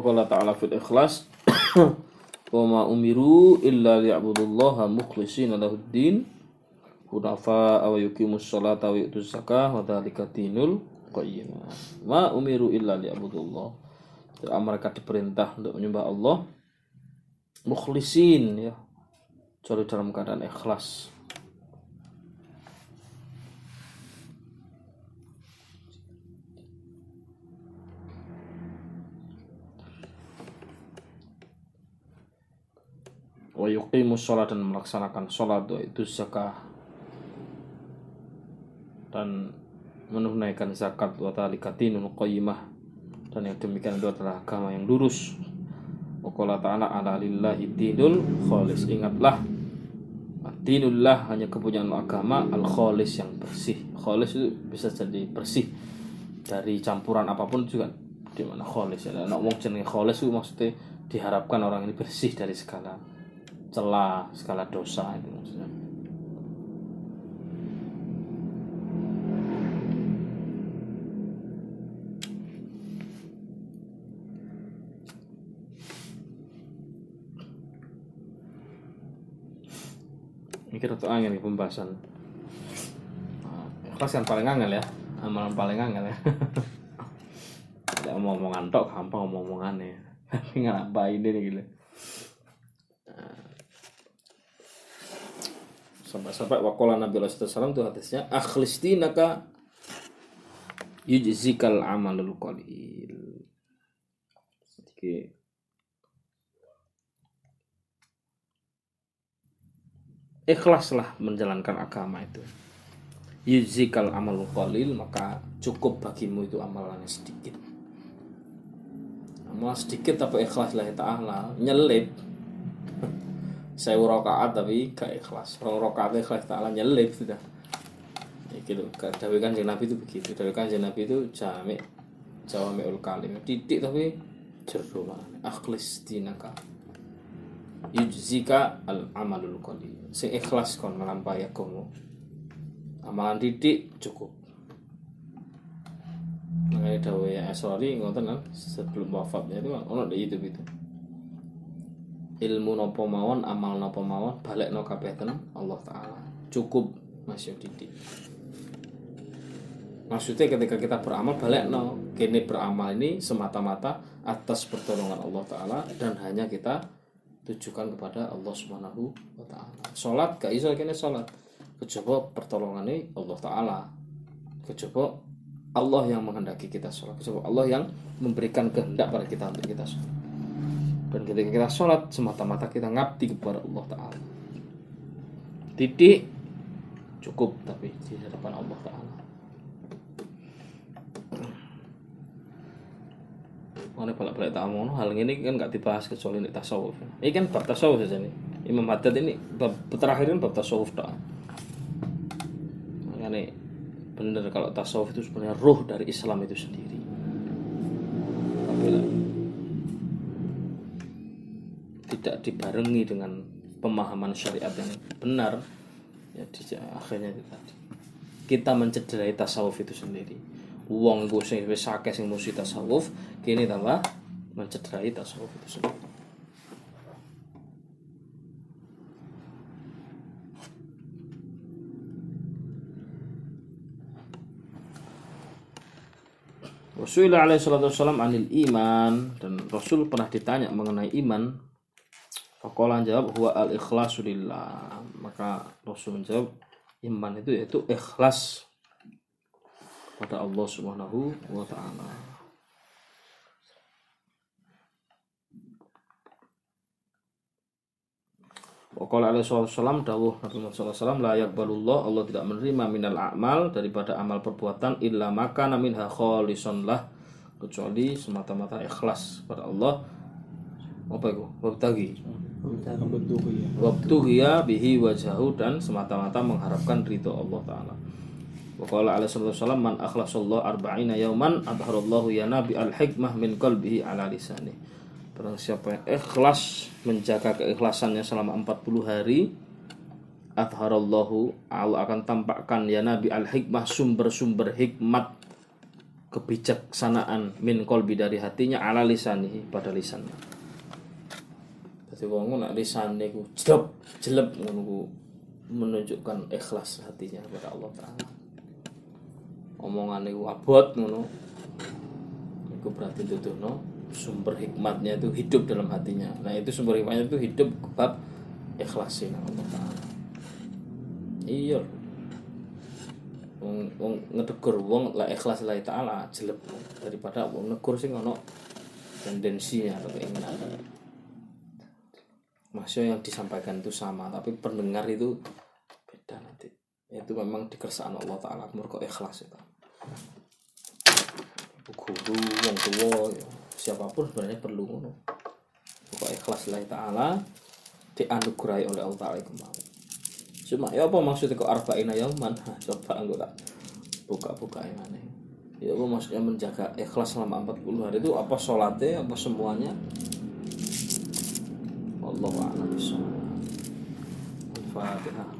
wa ta'ala fil ikhlas. Wa ma umiru illa liya'budullaha mukhlishina lahuddin hunafa wa yuqimus salata wa yu'tuz zakah wa dzalika dinul qayyim. Ma umiru illa liya'budullah mereka diperintah untuk menyembah Allah. Mukhlisin ya. Kecuali dalam keadaan ikhlas wa yuqimus sholat dan melaksanakan sholat itu zakah dan menunaikan zakat wa talikatinul qayyimah dan yang demikian itu adalah agama yang lurus. Wa qala ta'ala ala lillahi dinul khalis. Ingatlah dinullah hanya kepunyaan agama al khalis yang bersih. Khalis itu bisa jadi bersih dari campuran apa pun juga. Di mana khalis? Ya nak jenenge khalis itu maksudnya diharapkan orang ini bersih dari segala celah segala dosa itu maksudnya. Mikir atau angin pembahasan. Ikhlas kan paling angel ya amalan paling angel ya. Tidak mau omongan tok gampang omong-omongannya tapi nggak apa ini gitu sampai-sampai wakola Nabi Allah SAW itu hadisnya akhlistinaka yujzikal amalul qalil. Jadi ikhlaslah menjalankan agama itu. Yuzikal amalul qalil maka cukup bagimu itu amalannya sedikit. Amal sedikit tapi ikhlaslah ya ta'ala nyelip saya rakaat tapi gak ikhlas. Rong rakaat ikhlas ta'ala nyelip sudah. Ya gitu. Dawe kan Nabi itu begitu. Dawe kan Nabi itu jamek jawami'ul kalim. Titik tapi jeru akhlis dinaka. Yujzika al amalul qalil sing ikhlas kon melampaui agama amalan didik cukup. Makanya dawe ya ngoten kan sebelum wafatnya itu ono di YouTube itu ilmu nopo mawon amal nopo mawon balik no kabeh Allah taala. Cukup masih didik maksudnya ketika kita beramal balik no. Kini beramal ini semata-mata atas pertolongan Allah taala dan hanya kita tujukan kepada Allah subhanahu wa taala. Sholat gak iso kene sholat. Kejaba pertolongannya Allah Ta'ala. Kejaba Allah yang menghendaki kita sholat. Kejaba Allah yang memberikan kehendak pada kita untuk kita sholat dan ketika kita sholat semata-mata kita ngabdi kepada Allah Ta'ala titik cukup tapi di hadapan Allah Ta'ala Mana balik-balik tak mau hal ini kan gak dibahas kecuali ini tasawuf. Ini kan bab tasawuf saja nih. Imam Haddad ini bab terakhir bab tasawuf tak makanya benar kalau tasawuf itu sebenarnya roh dari Islam itu sendiri apabila tidak dibarengi dengan pemahaman syariat yang benar ya akhirnya tadi. Kita mencederai tasawuf itu sendiri. Uang gue sing wis akeh sing musi tasawuf kini tambah mencederai tasawuf itu sendiri. Rasulullah alaihi salatu wasallam anil iman dan Rasul pernah ditanya mengenai iman. Fakolan jawab huwa al ikhlasu lillah. Maka Rasul menjawab iman itu yaitu ikhlas pada Allah Subhanahu wa taala. Waqala alaihi wasallam dawuh Nabi Muhammad SAW la yakbalullah Allah tidak menerima minal a'mal daripada amal perbuatan illa maka minha kholison lah kecuali semata-mata ikhlas pada Allah apa itu? Wabtagi wabtughiya bihi wajahu dan semata-mata mengharapkan ridho Allah taala. Waqala alaihi wasallam man akhlasallahu arba'ina yauman adharallahu ya nabi al hikmah min qalbihi ala lisanihi. Barang siapa yang ikhlas menjaga keikhlasannya selama 40 hari Adharallahu Allah akan tampakkan ya Nabi al-hikmah sumber-sumber hikmat kebijaksanaan min kolbi dari hatinya ala lisanihi pada lisannya. Jadi wong nak lisane ku jelep jelep ngono menunjukkan ikhlas hatinya kepada Allah taala. Omongane ku abot ngono. Iku berarti tutuhno sumber hikmatnya itu hidup dalam hatinya nah itu sumber hikmatnya itu hidup bab ikhlasin Allah Taala iya wong wong ngetegur wong lah ikhlas lah taala jelek daripada wong negur sing ono tendensinya atau keinginan maksudnya yang disampaikan itu sama tapi pendengar itu beda nanti. Itu memang dikersaan Allah Taala mereka ikhlas itu. Guru yang tua ya. Siapa pun sebenarnya perlu ngono. Ikhlas lillahi taala dianugerahi oleh Allah taala kemau cuma ya apa maksudnya kok arba'ina yauman? Nah, coba aku tak buka-buka yang aneh. Ya apa maksudnya menjaga ikhlas selama 40 hari itu apa sholatnya apa semuanya Allah a'lam bishawab Al-Fatihah